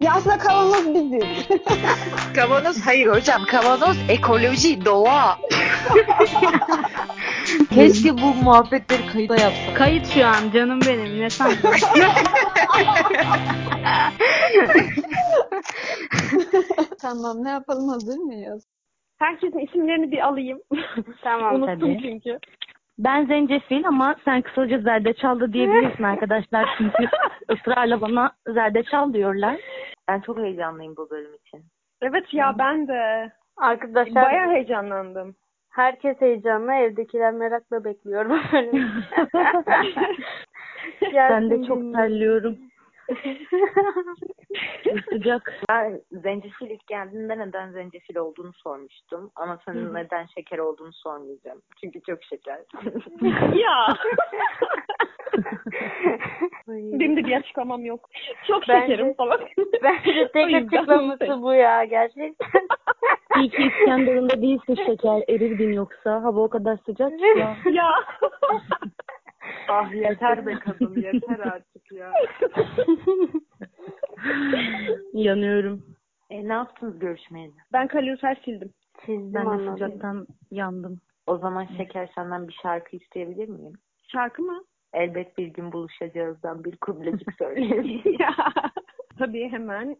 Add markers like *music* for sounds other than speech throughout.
Ya aslında kavanoz biziz. *laughs* Kavanoz hayır hocam. Kavanoz ekoloji, doğa. *laughs* Keşke bu muhabbetleri kayıda yapsak. Kayıt şu an canım benim. Ne sandın? *laughs* tamam ne yapalım hazır mıyız? Herkesin isimlerini bir alayım. tamam. Unuttum tabii. çünkü. Ben zencefil ama sen kısaca zerdeçal da diyebilirsin arkadaşlar. Çünkü ısrarla bana zerdeçal diyorlar. Ben çok heyecanlıyım bu bölüm için. Evet ya ben de. Arkadaşlar Bayağı heyecanlandım. herkes heyecanla evdekiler merakla bekliyor bu bölümü. *laughs* Ben de çok terliyorum. *laughs* Sıcak. Ben zencefil ilk geldiğinde neden zencefil olduğunu sormuştum. Ama senin neden şeker olduğunu sormayacağım. Çünkü çok şeker. ya. *laughs* Benim de bir açıklamam yok. Çok Bence- şekerim falan. Bence tek *laughs* açıklaması bu ya gerçekten. *laughs* İyi ki İskenderun'da değilsin şeker. Erirdin yoksa. Hava o kadar sıcak ki ya. *laughs* ya. ah yeter be kadın yeter artık ya. Yanıyorum. E, ne yaptınız görüşmeyeli? Ben kalorifer sildim. Çizdim Ben de anladım. sıcaktan yandım. O zaman Şeker senden bir şarkı isteyebilir miyim? Şarkı mı? Elbet bir gün buluşacağızdan bir kublecik *laughs* söyleyeyim. ya. Tabii hemen.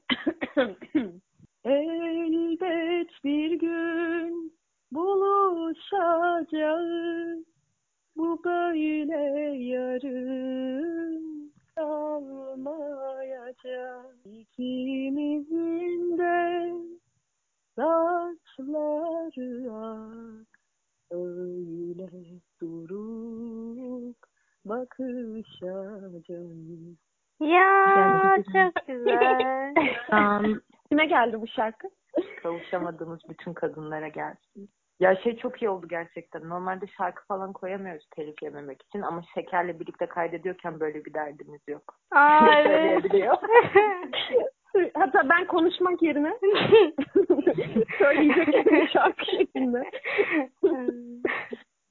*clears throat* Elbet bir gün buluşacağız. Bu böyle yarın kalmayacak. İkimizin de saçları ak. Öyle durup bakışacağız. Ya çok güzel. *laughs* Kime geldi bu şarkı? kavuşamadığımız bütün kadınlara gelsin. Ya şey çok iyi oldu gerçekten. Normalde şarkı falan koyamıyoruz telif yememek için ama şekerle birlikte kaydediyorken böyle bir derdimiz yok. Aa *laughs* evet. *laughs* Hatta ben konuşmak yerine söyleyecek şarkı şeklinde.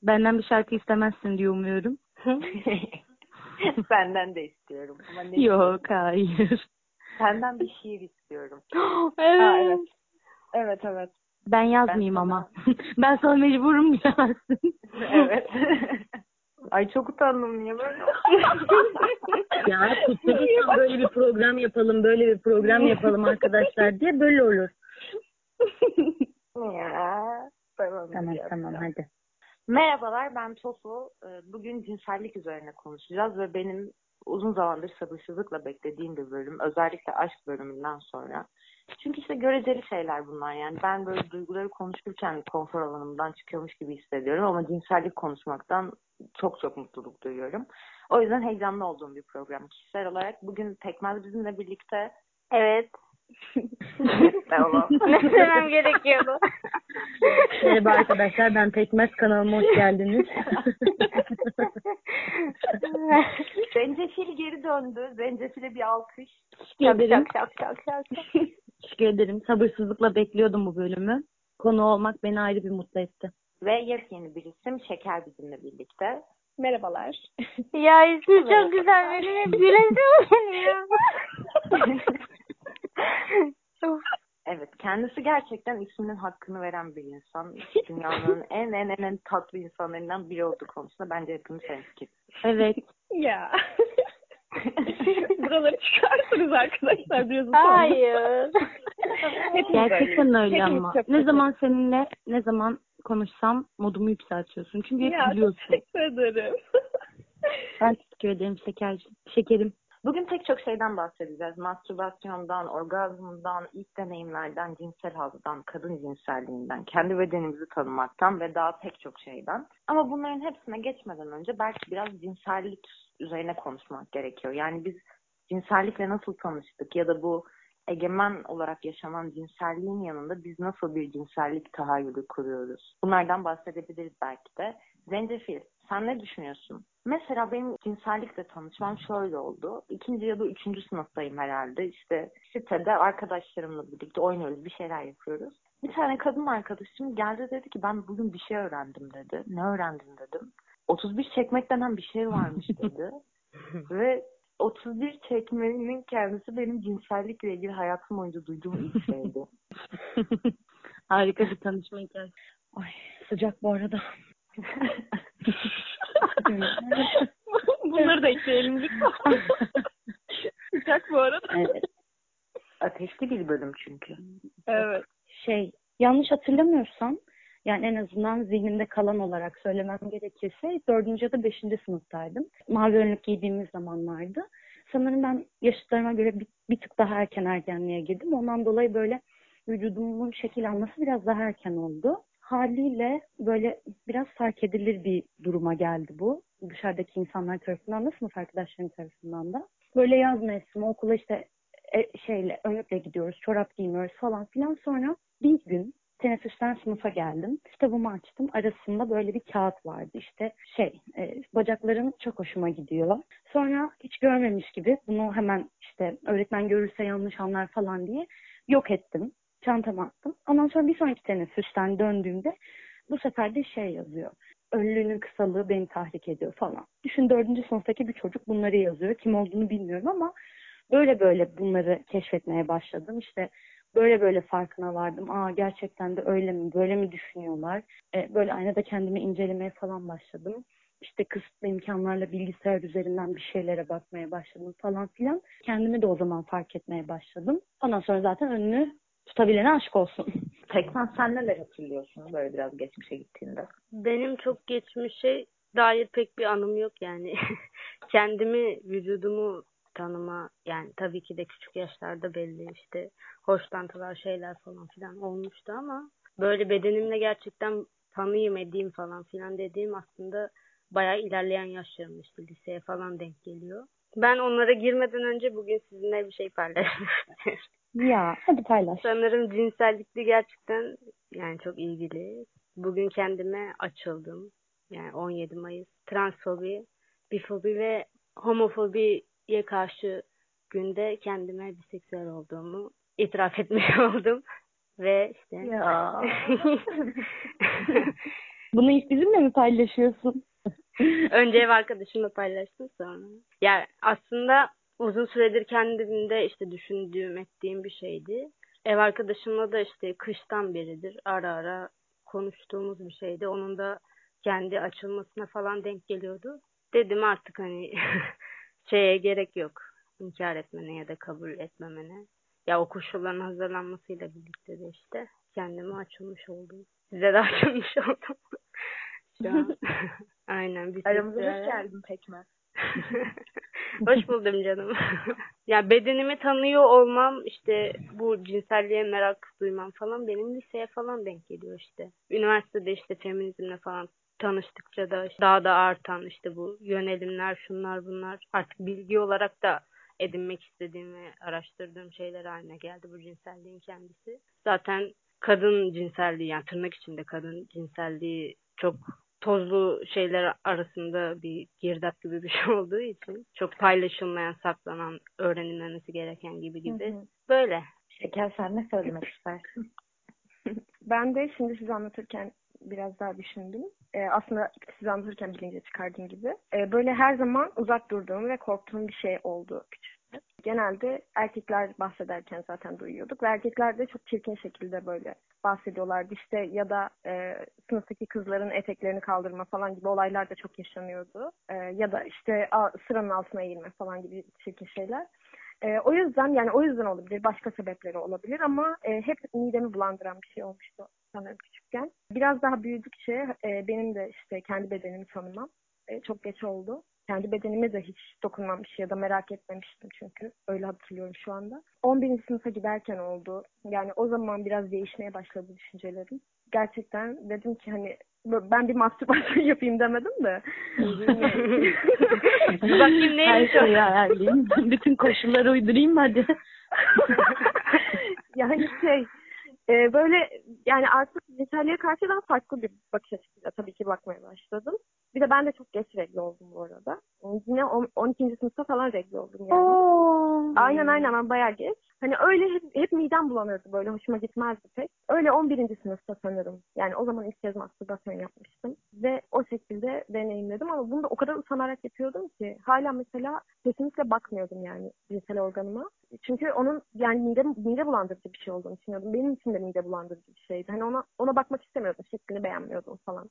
Benden bir şarkı istemezsin diye umuyorum. *laughs* Senden de istiyorum. Ama ne Yok hayır. Senden bir şiir istiyorum. *gasps* evet. Ha, evet. Evet evet. Ben yazmayayım Ben ama. *laughs* ben sana mecburum bilemezsin. *laughs* Evet. Ay çok utandım niye böyle Ya tutturursan böyle bir program yapalım, böyle bir program yapalım arkadaşlar diye böyle olur. ya. Tamam. Tamam tamam hadi. Merhabalar ben Tofu. Ee, Bugün cinsellik üzerine konuşacağız ve benim uzun zamandır sabırsızlıkla beklediğim bir bölüm. Özellikle aşk bölümünden sonra. Çünkü işte göreceli şeyler bunlar yani. Ben böyle duyguları konuşurken konfor alanımdan çıkıyormuş gibi hissediyorum ama cinsellik konuşmaktan çok çok mutluluk duyuyorum. O yüzden heyecanlı olduğum bir program kişisel olarak. Bugün Pekmez bizimle birlikte. Evet. *laughs* Tamam. *laughs* ne demem gerekiyordu? *laughs* Merhaba arkadaşlar ben Pekmez kanalıma hoş geldiniz. Zencefil geri döndü. Zencefile bir alkış. Teşekkür ederim. şak şak şak. Teşekkür ederim. Sabırsızlıkla bekliyordum bu bölümü. Konu olmak beni ayrı bir mutlu etti. Ve yepyeni bir isim Şeker bizimle birlikte. Merhabalar. ya ismi çok güzel benim hep gülesim geliyor. *laughs* Evet, kendisi gerçekten isminin hakkını veren bir insan. Dünyanın *laughs* en en en en tatlı insanlarından biri olduğu konusunda bence hepimiz hemfikiriz. Evet. *laughs* ya. Buraları çıkarsınız arkadaşlar biraz utandım. Hayır. Gerçekten öyle ama. Ne zaman seninle ne zaman konuşsam modumu yükseltiyorsun. Çünkü hep Ya gülüyorsun. teşekkür ederim. Ben teşekkür ederim şeker, şekerim. Bugün pek çok şeyden bahsedeceğiz. Mastürbasyondan, orgazmdan, ilk deneyimlerden, cinsel hazdan, kadın cinselliğinden, kendi bedenimizi tanımaktan ve daha pek çok şeyden. Ama bunların hepsine geçmeden önce belki biraz cinsellik üzerine konuşmak gerekiyor. Yani biz cinsellikle nasıl tanıştık ya da bu egemen olarak yaşanan cinselliğin yanında biz nasıl bir cinsellik tahayyülü kuruyoruz? Bunlardan bahsedebiliriz belki de. Zencefil, sen ne düşünüyorsun? Mesela benim cinsellikle tanışmam şöyle oldu. İkinci ya da üçüncü sınıftayım herhalde. İşte sitede arkadaşlarımla birlikte oynuyoruz, bir şeyler yapıyoruz. Bir tane kadın arkadaşım geldi dedi ki ben bugün bir şey öğrendim dedi. Ne öğrendin dedim. 31 çekmek denen bir şey varmış *laughs* dedi. Ve 31 çekmenin kendisi benim cinsellikle ilgili hayatım boyunca duyduğum ilk şeydi. *laughs* Harika bir tanışma hikayesi. Ay sıcak bu arada. *laughs* *laughs* *laughs* Bunları da ekleyelim lütfen. *laughs* Sıcak bu arada. evet. Ateşli bir bölüm çünkü. Evet. Şey yanlış hatırlamıyorsam yani en azından zihnimde kalan olarak söylemem gerekirse dördüncü ya da beşinci sınıftaydım. Mavi önlük giydiğimiz zamanlardı. Sanırım ben yaşıtlarıma göre bir, bir tık daha erken ergenliğe girdim. Ondan dolayı böyle vücudumun şekil alması biraz daha erken oldu. Haliyle böyle biraz fark edilir bir duruma geldi bu. Dışarıdaki insanlar tarafından da sınıf arkadaşlarım tarafından da. Böyle yaz mevsimi okula işte e, şeyle önlükle gidiyoruz, çorap giymiyoruz falan filan. Sonra bir gün teneffüsten sınıfa geldim. Kitabımı açtım. Arasında böyle bir kağıt vardı. İşte şey, e, bacaklarım çok hoşuma gidiyor. Sonra hiç görmemiş gibi bunu hemen işte öğretmen görürse yanlış anlar falan diye yok ettim. Çantama attım. Ondan sonra bir sonraki teneffüsten döndüğümde bu sefer de şey yazıyor. Önlüğünün kısalığı beni tahrik ediyor falan. Düşün dördüncü sınıftaki bir çocuk bunları yazıyor. Kim olduğunu bilmiyorum ama böyle böyle bunları keşfetmeye başladım. İşte böyle böyle farkına vardım. Aa gerçekten de öyle mi? Böyle mi düşünüyorlar? E, böyle aynada kendimi incelemeye falan başladım. İşte kısıtlı imkanlarla bilgisayar üzerinden bir şeylere bakmaya başladım falan filan. Kendimi de o zaman fark etmeye başladım. Ondan sonra zaten önünü tutabilene aşk olsun. *laughs* Tekman sen neler hatırlıyorsun böyle biraz geçmişe gittiğinde? Benim çok geçmişe dair pek bir anım yok yani. *laughs* Kendimi, vücudumu tanıma yani tabii ki de küçük yaşlarda belli işte hoşlantılar şeyler falan filan olmuştu ama böyle bedenimle gerçekten tanıyım edeyim falan filan dediğim aslında bayağı ilerleyen yaşlarım işte liseye falan denk geliyor. Ben onlara girmeden önce bugün sizinle bir şey paylaşmak *laughs* istiyorum. Ya hadi paylaş. Sanırım cinsellikli gerçekten yani çok ilgili. Bugün kendime açıldım. Yani 17 Mayıs transfobi, bifobi ve homofobiye karşı günde kendime biseksüel olduğumu itiraf etmiş *laughs* oldum. Ve işte Ya. *laughs* Bunu ilk bizimle mi paylaşıyorsun? önce ev arkadaşımla paylaştım sonra. Yani aslında uzun süredir kendimde işte düşündüğüm, ettiğim bir şeydi. Ev arkadaşımla da işte kıştan beridir ara ara konuştuğumuz bir şeydi. Onun da kendi açılmasına falan denk geliyordu. Dedim artık hani *laughs* şeye gerek yok. İnkar etmene ya da kabul etmemene. Ya o koşulların hazırlanmasıyla birlikte de işte kendime açılmış oldum. Size de *laughs* açılmış oldum. Şu an. *laughs* Aynen. Bir Aramıza hoş geldin Pekmez. *laughs* Hoş buldum canım. *laughs* ya bedenimi tanıyor olmam işte bu cinselliğe merak duymam falan benim liseye falan denk geliyor işte. Üniversitede işte feminizmle falan tanıştıkça da işte daha da artan işte bu yönelimler şunlar bunlar artık bilgi olarak da edinmek istediğim ve araştırdığım şeyler haline geldi bu cinselliğin kendisi. Zaten kadın cinselliği yani tırnak içinde kadın cinselliği çok tozlu şeyler arasında bir girdap gibi bir şey *laughs* olduğu için çok paylaşılmayan, saklanan, öğrenilmemesi gereken gibi gibi. Böyle. Şeker sen ne söylemek istersin? *laughs* Ben de şimdi size anlatırken biraz daha düşündüm. Ee, aslında size anlatırken bilince çıkardığım gibi. Ee, böyle her zaman uzak durduğum ve korktuğum bir şey oldu küçükken. Genelde erkekler bahsederken zaten duyuyorduk ve erkekler de çok çirkin şekilde böyle bahsediyorlardı. İşte ya da e, sınıftaki kızların eteklerini kaldırma falan gibi olaylar da çok yaşanıyordu. E, ya da işte a, sıranın altına eğilme falan gibi çirkin şeyler. E, o yüzden yani o yüzden olabilir. Başka sebepleri olabilir ama e, hep midemi bulandıran bir şey olmuştu sanırım küçükken. Biraz daha büyüdükçe e, benim de işte kendi bedenimi tanımam e, çok geç oldu. Kendi bedenime de hiç dokunmamış ya da merak etmemiştim çünkü. Öyle hatırlıyorum şu anda. 11. sınıfa giderken oldu. Yani o zaman biraz değişmeye başladı düşüncelerim. Gerçekten dedim ki hani ben bir mastürbasyon *laughs* yapayım demedim de. *laughs* Bakayım Her neymiş o? şeyi ayarlayayım. Bütün koşulları uydurayım hadi? *laughs* yani şey e, böyle yani artık cinselliğe karşı daha farklı bir bakış açısıyla tabii ki bakmaya başladım. Bir de ben de çok geç regl oldum bu arada. Yine on- 12. sınıfta falan regl oldum yani. Oo. Aynen aynen ben bayağı geç. Hani öyle hep, hep midem bulanırdı böyle hoşuma gitmezdi pek. Öyle 11. sınıfta sanırım. Yani o zaman ilk kez mastürbasyon yapmıştım. Ve o şekilde deneyimledim ama bunu da o kadar utanarak yapıyordum ki hala mesela kesinlikle bakmıyordum yani cinsel organıma. Çünkü onun yani mide, mide bulandırıcı bir şey olduğunu düşünüyordum. Benim için de mide bulandırıcı bir şeydi. Hani ona ona bakmak istemiyordum. Şeklini beğenmiyordum falan.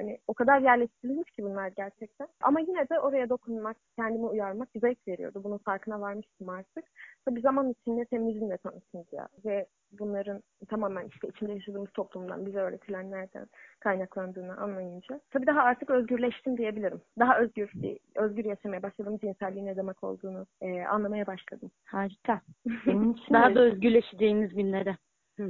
Hani o kadar yerleştirilmiş ki bunlar gerçekten. Ama yine de oraya dokunmak, kendimi uyarmak zevk veriyordu. Bunun farkına varmıştım artık. Tabii zaman içinde feminizmle tanışınca ve bunların tamamen işte içinde yaşadığımız toplumdan, bize öğretilenlerden kaynaklandığını anlayınca. Tabii daha artık özgürleştim diyebilirim. Daha özgür, özgür yaşamaya başladım. Cinselliğin ne demek olduğunu e, anlamaya başladım. Harika. *laughs* Benim için Daha da özgürleşeceğiniz günlere.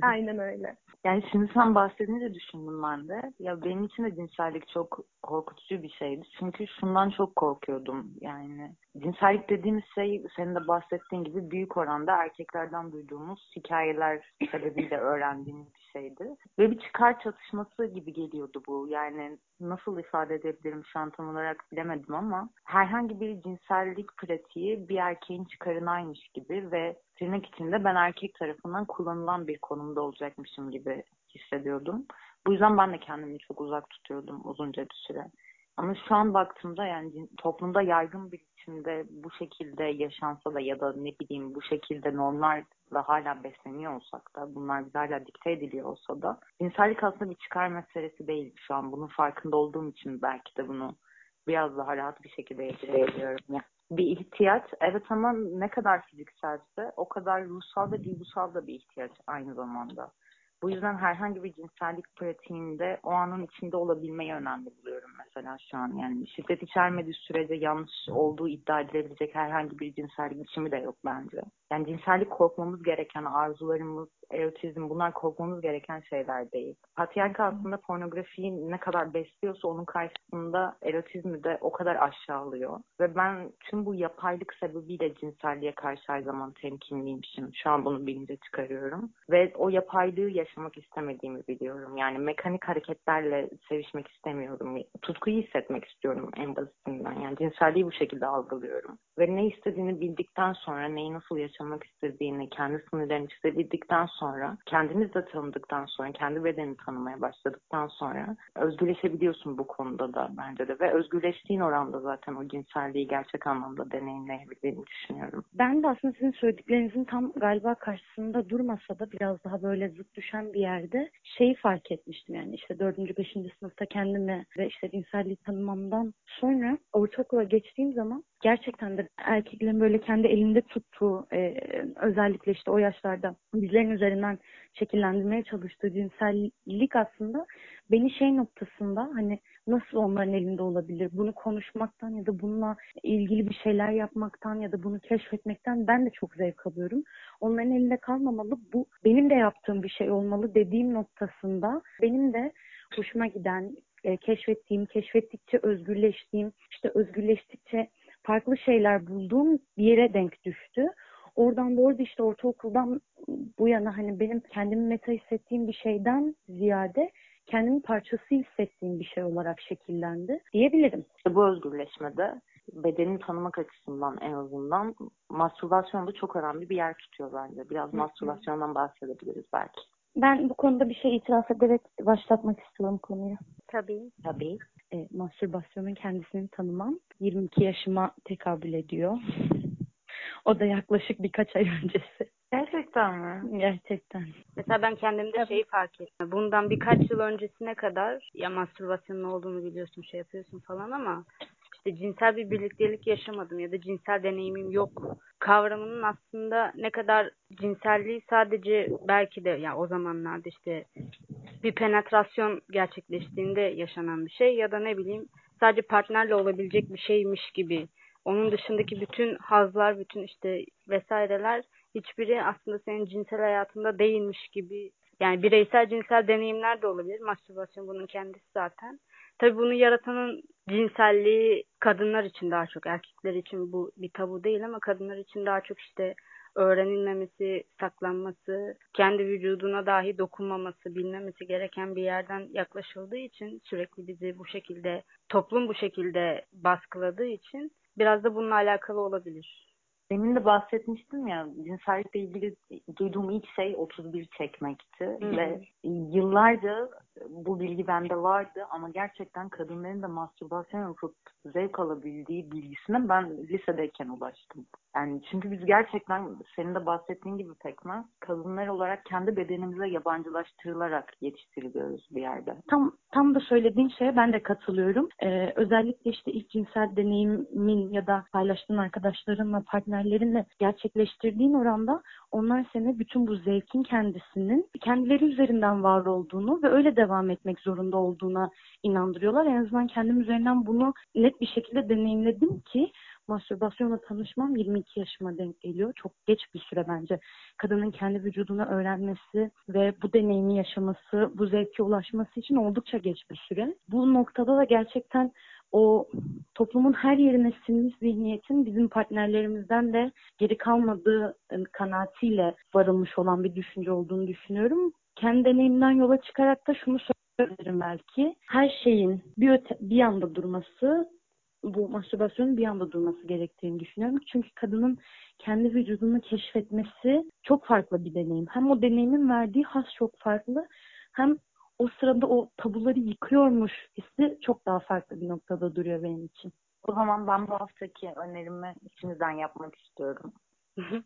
Aynen öyle. Yani şimdi sen bahsedince düşündüm ben de. Ya benim için de cinsellik çok korkutucu bir şeydi. Çünkü şundan çok korkuyordum. Yani cinsellik dediğimiz şey senin de bahsettiğin gibi büyük oranda erkeklerden duyduğumuz hikayeler sebebiyle öğrendiğimiz bir şeydi. Ve bir çıkar çatışması gibi geliyordu bu. Yani nasıl ifade edebilirim şu an tam olarak bilemedim ama herhangi bir cinsellik pratiği bir erkeğin çıkarınaymış gibi ve tırnak içinde ben erkek tarafından kullanılan bir konumda olacakmışım gibi hissediyordum. Bu yüzden ben de kendimi çok uzak tutuyordum uzunca bir süre. Ama şu an baktığımda yani toplumda yaygın bir biçimde bu şekilde yaşansa da ya da ne bileyim bu şekilde normlarla hala besleniyor olsak da bunlar bize hala dikte ediliyor olsa da cinsellik aslında bir çıkar meselesi değil şu an. Bunun farkında olduğum için belki de bunu biraz daha rahat bir şekilde yaşayabiliyorum. Bir ihtiyaç evet ama ne kadar fizikselse o kadar ruhsal ve duygusal da bir ihtiyaç aynı zamanda. Bu yüzden herhangi bir cinsellik pratiğinde o anın içinde olabilmeyi önemli buluyorum mesela şu an. Yani şiddet içermediği sürece yanlış olduğu iddia edilebilecek herhangi bir cinsellik biçimi de yok bence. Yani cinsellik korkmamız gereken arzularımız, erotizm bunlar korkmamız gereken şeyler değil. Patriarka aslında pornografiyi ne kadar besliyorsa onun karşısında erotizmi de o kadar aşağılıyor. Ve ben tüm bu yapaylık sebebiyle cinselliğe karşı her zaman temkinliymişim. Şu an bunu bilince çıkarıyorum. Ve o yapaylığı yaşamak istemediğimi biliyorum. Yani mekanik hareketlerle sevişmek istemiyorum. Tutkuyu hissetmek istiyorum en basitinden. Yani cinselliği bu şekilde algılıyorum. Ve ne istediğini bildikten sonra, neyi nasıl yaşamak istediğini, kendi sınırlarını çizebildikten sonra, kendiniz de tanıdıktan sonra, kendi bedenini tanımaya başladıktan sonra özgürleşebiliyorsun bu konuda da bence de. Ve özgürleştiğin oranda zaten o cinselliği gerçek anlamda deneyimleyebildiğini düşünüyorum. Ben de aslında sizin söylediklerinizin tam galiba karşısında durmasa da biraz daha böyle zıt düşen bir yerde şeyi fark etmiştim yani işte dördüncü, beşinci sınıfta kendimi ve işte cinselliği tanımamdan sonra ortaokula geçtiğim zaman gerçekten de erkeklerin böyle kendi elinde tuttuğu e, özellikle işte o yaşlarda bizlerin üzerinden şekillendirmeye çalıştığı cinsellik aslında beni şey noktasında hani nasıl onların elinde olabilir? Bunu konuşmaktan ya da bununla ilgili bir şeyler yapmaktan ya da bunu keşfetmekten ben de çok zevk alıyorum. Onların elinde kalmamalı. Bu benim de yaptığım bir şey olmalı dediğim noktasında benim de hoşuma giden, e, keşfettiğim, keşfettikçe özgürleştiğim, işte özgürleştikçe farklı şeyler bulduğum bir yere denk düştü. Oradan doğru da işte ortaokuldan bu yana hani benim kendimi meta hissettiğim bir şeyden ziyade kendimi parçası hissettiğim bir şey olarak şekillendi diyebilirim. İşte bu özgürleşmede bedenini tanımak açısından en azından mastürbasyon da çok önemli bir yer tutuyor bence. Biraz mastürbasyondan bahsedebiliriz belki. Ben bu konuda bir şey itiraf ederek başlatmak istiyorum konuyu. Tabii. Tabii. E, mastürbasyonun kendisini tanımam 22 yaşıma tekabül ediyor. O da yaklaşık birkaç ay *laughs* öncesi. Gerçekten mi? Gerçekten. Mesela ben kendimde şeyi fark ettim. Bundan birkaç yıl öncesine kadar ya mastürbasyonun ne olduğunu biliyorsun şey yapıyorsun falan ama işte cinsel bir birliktelik yaşamadım ya da cinsel deneyimim yok kavramının aslında ne kadar cinselliği sadece belki de ya o zamanlarda işte bir penetrasyon gerçekleştiğinde yaşanan bir şey ya da ne bileyim sadece partnerle olabilecek bir şeymiş gibi. Onun dışındaki bütün hazlar, bütün işte vesaireler hiçbiri aslında senin cinsel hayatında değilmiş gibi. Yani bireysel cinsel deneyimler de olabilir. Mastürbasyon bunun kendisi zaten. Tabii bunu yaratanın cinselliği kadınlar için daha çok, erkekler için bu bir tabu değil ama kadınlar için daha çok işte öğrenilmemesi, saklanması, kendi vücuduna dahi dokunmaması, bilmemesi gereken bir yerden yaklaşıldığı için sürekli bizi bu şekilde, toplum bu şekilde baskıladığı için biraz da bununla alakalı olabilir. Demin de bahsetmiştim ya cinsellikle ilgili duyduğum ilk şey 31 çekmekti Hı hı. ve yıllarca bu bilgi bende vardı ama gerçekten kadınların da mastürbasyon yapıp zevk alabildiği bilgisine ben lisedeyken ulaştım. Yani çünkü biz gerçekten senin de bahsettiğin gibi Pekmez kadınlar olarak kendi bedenimize yabancılaştırılarak yetiştiriliyoruz bir yerde. Tam tam da söylediğin şeye ben de katılıyorum. Ee, özellikle işte ilk cinsel deneyimin ya da paylaştığın arkadaşlarınla, partnerlerinle gerçekleştirdiğin oranda onlar seni bütün bu zevkin kendisinin kendileri üzerinden var olduğunu ve öyle devam etmek zorunda olduğuna inandırıyorlar. En azından kendim üzerinden bunu net bir şekilde deneyimledim ki mastürbasyonla tanışmam 22 yaşıma denk geliyor. Çok geç bir süre bence. Kadının kendi vücudunu öğrenmesi ve bu deneyimi yaşaması, bu zevke ulaşması için oldukça geç bir süre. Bu noktada da gerçekten o toplumun her yerine sinmiş zihniyetin bizim partnerlerimizden de geri kalmadığı kanaatiyle varılmış olan bir düşünce olduğunu düşünüyorum. Kendi deneyimden yola çıkarak da şunu söylerim belki. Her şeyin bir, öte, bir yanda durması bu mastürbasyonun bir anda durması gerektiğini düşünüyorum. Çünkü kadının kendi vücudunu keşfetmesi çok farklı bir deneyim. Hem o deneyimin verdiği has çok farklı hem o sırada o tabuları yıkıyormuş hissi çok daha farklı bir noktada duruyor benim için. O zaman ben bu haftaki önerimi içinizden yapmak istiyorum. *laughs*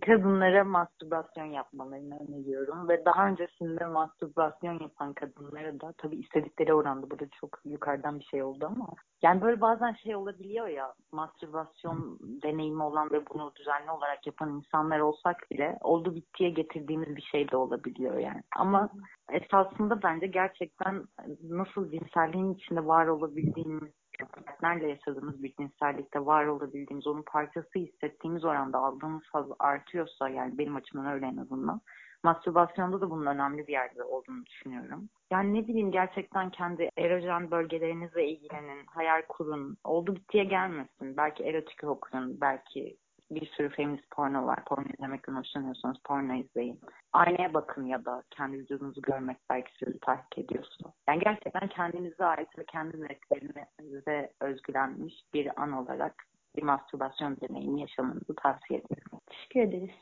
kadınlara mastürbasyon yapmalarını öneriyorum. Ve daha öncesinde mastürbasyon yapan kadınlara da tabii istedikleri oranda burada çok yukarıdan bir şey oldu ama. Yani böyle bazen şey olabiliyor ya mastürbasyon deneyimi olan ve bunu düzenli olarak yapan insanlar olsak bile oldu bittiye getirdiğimiz bir şey de olabiliyor yani. Ama esasında bence gerçekten nasıl cinselliğin içinde var olabildiğimiz partnerle yaşadığımız bir cinsellikte var olabildiğimiz, onun parçası hissettiğimiz oranda aldığımız haz artıyorsa yani benim açımdan öyle en azından. Mastürbasyonda da bunun önemli bir yerde olduğunu düşünüyorum. Yani ne bileyim gerçekten kendi erojen bölgelerinizle ilgilenin, hayal kurun. Oldu bittiye gelmesin. Belki erotik okuyun, belki bir sürü feminist porno var. Porno izlemekten hoşlanıyorsanız porno izleyin. Aynaya bakın ya da kendi vücudunuzu görmek belki sizi tahrik ediyorsa. Yani gerçekten kendinize ait ve kendi zevklerinize özgülenmiş bir an olarak bir mastürbasyon deneyimi yaşamanızı tavsiye ederim. Teşekkür ederiz.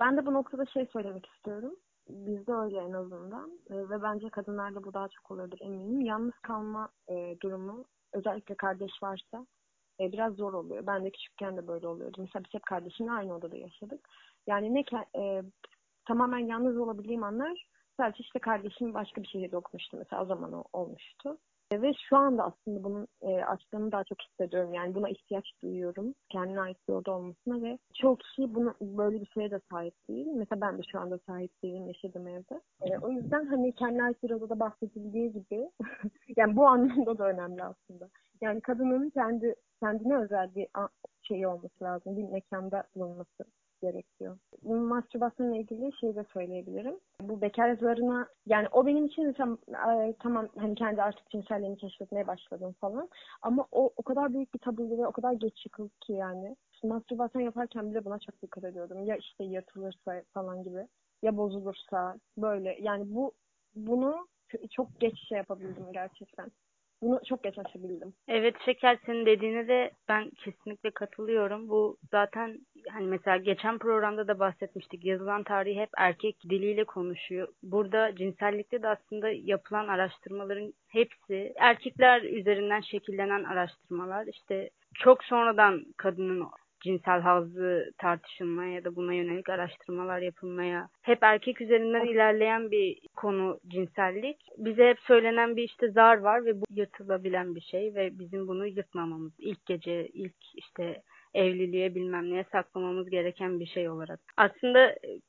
Ben de bu noktada şey söylemek istiyorum. Bizde öyle en azından e, ve bence kadınlarda bu daha çok oluyordur eminim. Yalnız kalma e, durumu özellikle kardeş varsa e, biraz zor oluyor. Ben de küçükken de böyle oluyordu. Mesela biz hep kardeşimle aynı odada yaşadık. Yani ne e, tamamen yalnız olabildiğim anlar sadece işte kardeşim başka bir şehirde okumuştu mesela o zaman o, olmuştu. E, ve şu anda aslında bunun e, açtığını daha çok hissediyorum. Yani buna ihtiyaç duyuyorum. Kendine ait bir oda olmasına ve çok kişi bunu böyle bir şeye de sahip değil. Mesela ben de şu anda sahip değilim yaşadığım evde. E, o yüzden hani kendine ait bir odada bahsedildiği gibi *laughs* yani bu anlamda da önemli aslında. Yani kadının kendi kendine özel bir şeyi olması lazım. Bir mekanda bulunması gerekiyor. Bu mastürbasyonla ilgili şey de söyleyebilirim. Bu bekarlarına yani o benim için mesela tamam hani kendi artık cinselliğini keşfetmeye başladım falan. Ama o o kadar büyük bir tabuydu ve o kadar geç yıkıldı ki yani. Mastürbasyon yaparken bile buna çok dikkat ediyordum. Ya işte yatılırsa falan gibi. Ya bozulursa böyle. Yani bu bunu çok geç şey yapabildim gerçekten bunu çok geç aşabildim. Evet Şeker senin dediğine de ben kesinlikle katılıyorum. Bu zaten hani mesela geçen programda da bahsetmiştik. Yazılan tarihi hep erkek diliyle konuşuyor. Burada cinsellikte de aslında yapılan araştırmaların hepsi erkekler üzerinden şekillenen araştırmalar. İşte çok sonradan kadının cinsel hazzı tartışılmaya ya da buna yönelik araştırmalar yapılmaya hep erkek üzerinden ilerleyen bir konu cinsellik. Bize hep söylenen bir işte zar var ve bu yırtılabilen bir şey ve bizim bunu yırtmamamız ilk gece ilk işte evliliğe bilmem neye saklamamız gereken bir şey olarak. Aslında e,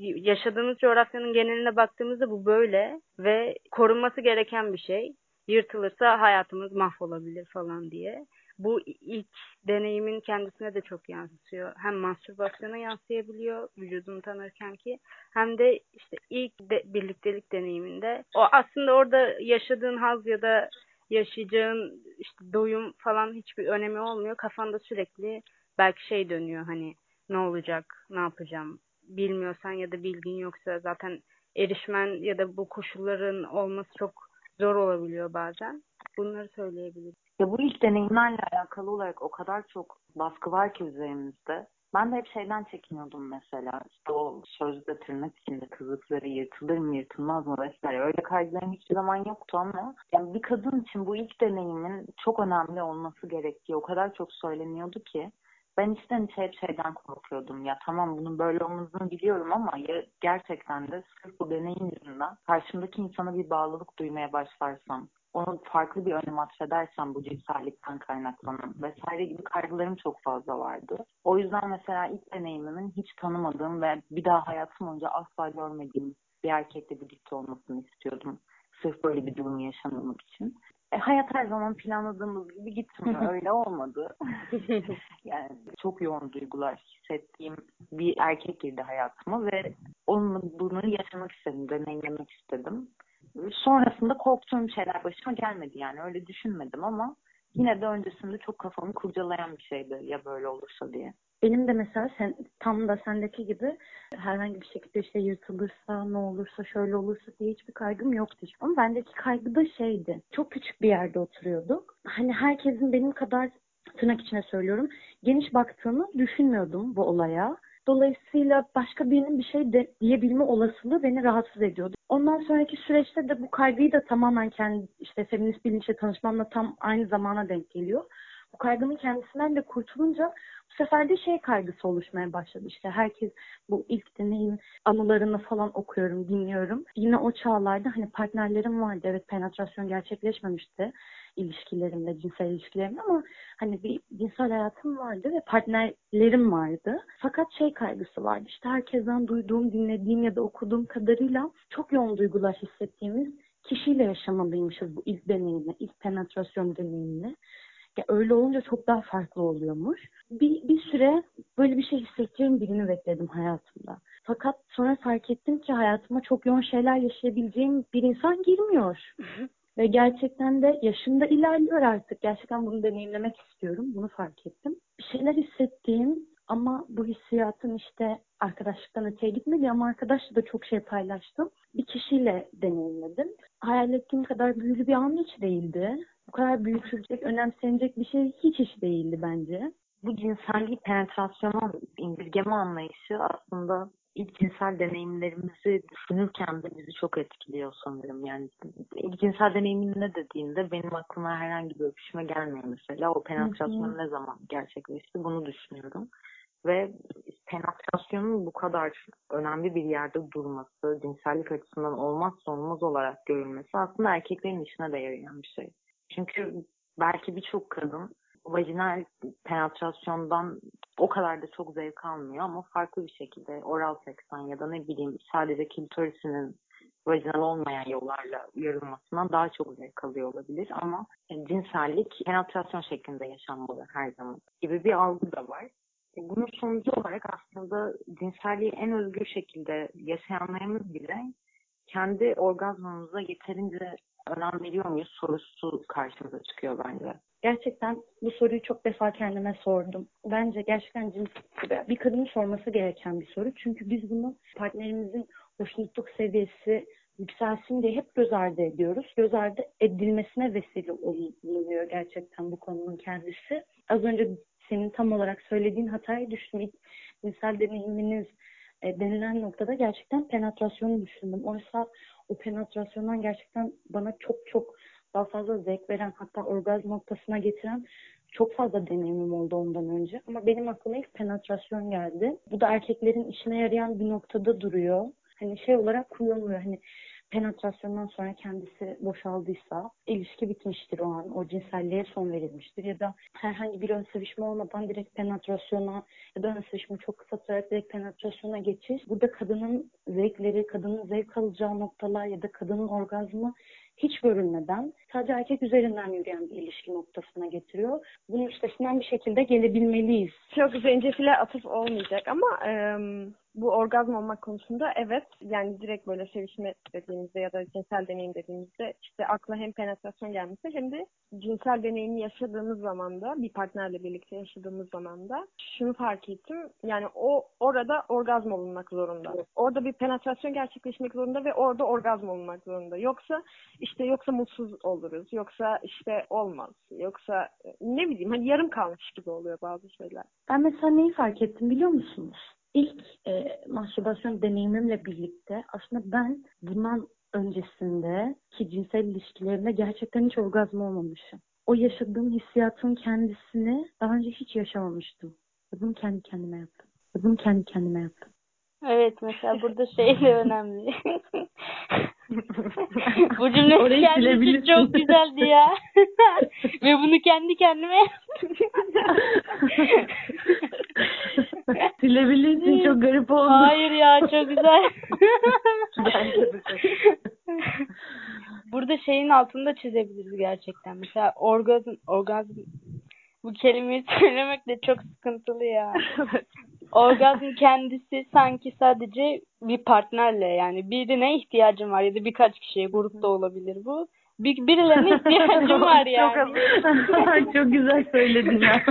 yaşadığımız coğrafyanın geneline baktığımızda bu böyle ve korunması gereken bir şey. Yırtılırsa hayatımız mahvolabilir falan diye bu ilk deneyimin kendisine de çok yansıyor. Hem mastürbasyona yansıyabiliyor vücudunu tanırken ki hem de işte ilk de, birliktelik deneyiminde o aslında orada yaşadığın haz ya da yaşayacağın işte doyum falan hiçbir önemi olmuyor. Kafanda sürekli belki şey dönüyor hani ne olacak, ne yapacağım bilmiyorsan ya da bilgin yoksa zaten erişmen ya da bu koşulların olması çok zor olabiliyor bazen. Bunları söyleyebilirim. Ya bu ilk deneyimlerle alakalı olarak o kadar çok baskı var ki üzerimizde. Ben de hep şeyden çekiniyordum mesela. İşte o sözde tırnak içinde kızlıkları yırtılır mı yırtılmaz mı vesaire. Öyle kaygılarım hiçbir zaman yoktu ama yani bir kadın için bu ilk deneyimin çok önemli olması gerektiği o kadar çok söyleniyordu ki ben içten içe hep şeyden korkuyordum. Ya tamam bunun böyle olmadığını biliyorum ama ya gerçekten de sırf bu deneyim yüzünden karşımdaki insana bir bağlılık duymaya başlarsam onu farklı bir önem atfedersem bu cinsellikten kaynaklanan vesaire gibi kaygılarım çok fazla vardı. O yüzden mesela ilk deneyimimin hiç tanımadığım ve bir daha hayatım boyunca asla görmediğim bir erkekle birlikte olmasını istiyordum. Sırf böyle bir durum yaşamamak için. E, hayat her zaman planladığımız gibi gitmiyor. *laughs* Öyle olmadı. *laughs* yani çok yoğun duygular hissettiğim bir erkek girdi hayatıma ve onunla bunu yaşamak istedim, deneyimlemek istedim. Sonrasında korktuğum şeyler başıma gelmedi yani öyle düşünmedim ama yine de öncesinde çok kafamı kurcalayan bir şeydi ya böyle olursa diye. Benim de mesela sen, tam da sendeki gibi herhangi bir şekilde işte yırtılırsa ne olursa şöyle olursa diye hiçbir kaygım yoktu. Ama bendeki kaygı da şeydi. Çok küçük bir yerde oturuyorduk. Hani herkesin benim kadar tırnak içine söylüyorum geniş baktığını düşünmüyordum bu olaya. Dolayısıyla başka birinin bir şey de diyebilme olasılığı beni rahatsız ediyordu. Ondan sonraki süreçte de bu kaygıyı da tamamen kendi işte feminist bilinçle tanışmamla tam aynı zamana denk geliyor. Bu kaygının kendisinden de kurtulunca bu sefer de şey kaygısı oluşmaya başladı. İşte herkes bu ilk deneyim anılarını falan okuyorum, dinliyorum. Yine o çağlarda hani partnerlerim vardı. Evet penetrasyon gerçekleşmemişti ilişkilerimde, cinsel ilişkilerimde ama hani bir cinsel hayatım vardı ve partnerlerim vardı. Fakat şey kaygısı vardı. İşte herkesten duyduğum, dinlediğim ya da okuduğum kadarıyla çok yoğun duygular hissettiğimiz kişiyle yaşamalıymışız bu ilk deneyimle, ilk penetrasyon deneyimini. Ya öyle olunca çok daha farklı oluyormuş. Bir, bir süre böyle bir şey hissedeceğim birini bekledim hayatımda. Fakat sonra fark ettim ki hayatıma çok yoğun şeyler yaşayabileceğim bir insan girmiyor. Ve gerçekten de yaşımda ilerliyor artık. Gerçekten bunu deneyimlemek istiyorum. Bunu fark ettim. Bir şeyler hissettiğim ama bu hissiyatın işte arkadaşlıktan öteye gitmedi ama arkadaşla da çok şey paylaştım. Bir kişiyle deneyimledim. Hayal ettiğim kadar büyülü bir an hiç değildi. Bu kadar büyütülecek, önemsenecek bir şey hiç hiç değildi bence. Bu cinselliği penetrasyona indirgeme anlayışı aslında ilk cinsel deneyimlerimizi düşünürken de bizi çok etkiliyor sanırım. Yani ilk cinsel deneyimin ne dediğinde benim aklıma herhangi bir öpüşme gelmiyor mesela. O penetrasyon ne zaman gerçekleşti bunu düşünüyorum. Ve penetrasyonun bu kadar önemli bir yerde durması, cinsellik açısından olmazsa olmaz olarak görülmesi aslında erkeklerin işine de yarayan bir şey. Çünkü belki birçok kadın vajinal penetrasyondan o kadar da çok zevk almıyor ama farklı bir şekilde oral seksten ya da ne bileyim sadece klitorisinin vajinal olmayan yollarla uyarılmasından daha çok zevk alıyor olabilir ama cinsellik penetrasyon şeklinde yaşanmalı her zaman gibi bir algı da var. E, bunun sonucu olarak aslında cinselliği en özgür şekilde yaşayanlarımız bile kendi orgazmımıza yeterince önem muyuz sorusu karşımıza çıkıyor bence. Gerçekten bu soruyu çok defa kendime sordum. Bence gerçekten bir kadının sorması gereken bir soru. Çünkü biz bunu partnerimizin hoşnutluk seviyesi yükselsin diye hep göz ardı ediyoruz. Göz ardı edilmesine vesile oluyor gerçekten bu konunun kendisi. Az önce senin tam olarak söylediğin hataya düştüm. Cinsel deneyiminiz e, denilen noktada gerçekten penetrasyonu düşündüm. Oysa o penetrasyondan gerçekten bana çok çok daha fazla zevk veren hatta orgazm noktasına getiren çok fazla deneyimim oldu ondan önce. Ama benim aklıma ilk penetrasyon geldi. Bu da erkeklerin işine yarayan bir noktada duruyor. Hani şey olarak kullanılıyor. Hani penetrasyondan sonra kendisi boşaldıysa ilişki bitmiştir o an. O cinselliğe son verilmiştir. Ya da herhangi bir ön sevişme olmadan direkt penetrasyona ya da ön sevişme çok kısa sürerek direkt penetrasyona geçiş. Burada kadının zevkleri, kadının zevk alacağı noktalar ya da kadının orgazmı hiç görülmeden sadece erkek üzerinden yürüyen bir ilişki noktasına getiriyor. Bunun üstesinden bir şekilde gelebilmeliyiz. Çok zencefile atıf olmayacak ama e, bu orgazm olmak konusunda evet yani direkt böyle sevişme dediğimizde ya da cinsel deneyim dediğimizde işte akla hem penetrasyon gelmesi hem de cinsel deneyimi yaşadığımız zaman da bir partnerle birlikte yaşadığımız zaman da şunu fark ettim. Yani o orada orgazm olunmak zorunda. Orada bir penetrasyon gerçekleşmek zorunda ve orada orgazm olunmak zorunda. Yoksa işte yoksa mutsuz oluruz. Yoksa işte olmaz. Yoksa ne bileyim hani yarım kalmış gibi oluyor bazı şeyler. Ben mesela neyi fark ettim biliyor musunuz? İlk e, mastürbasyon deneyimimle birlikte aslında ben bundan öncesinde ki cinsel ilişkilerimde gerçekten hiç orgazm olmamışım. O yaşadığım hissiyatın kendisini daha önce hiç yaşamamıştım. Bunu kendi kendime yaptım. Bunu kendi kendime yaptım. Evet mesela burada şey de *laughs* önemli. *laughs* Bu cümle Orayı kendisi çok güzeldi ya. *laughs* Ve bunu kendi kendime yaptım. *laughs* Silebilirsin çok garip oldu. Hayır ya çok güzel. *laughs* Bence de Burada şeyin altında çizebiliriz gerçekten. Mesela orgazm, orgazm bu kelimeyi *laughs* söylemek de çok sıkıntılı ya. Orgazm kendisi sanki sadece bir partnerle yani birine ihtiyacım var ya da birkaç kişiye grupta olabilir bu. Bir, birilerine ihtiyacım var yani. çok güzel söyledin ya.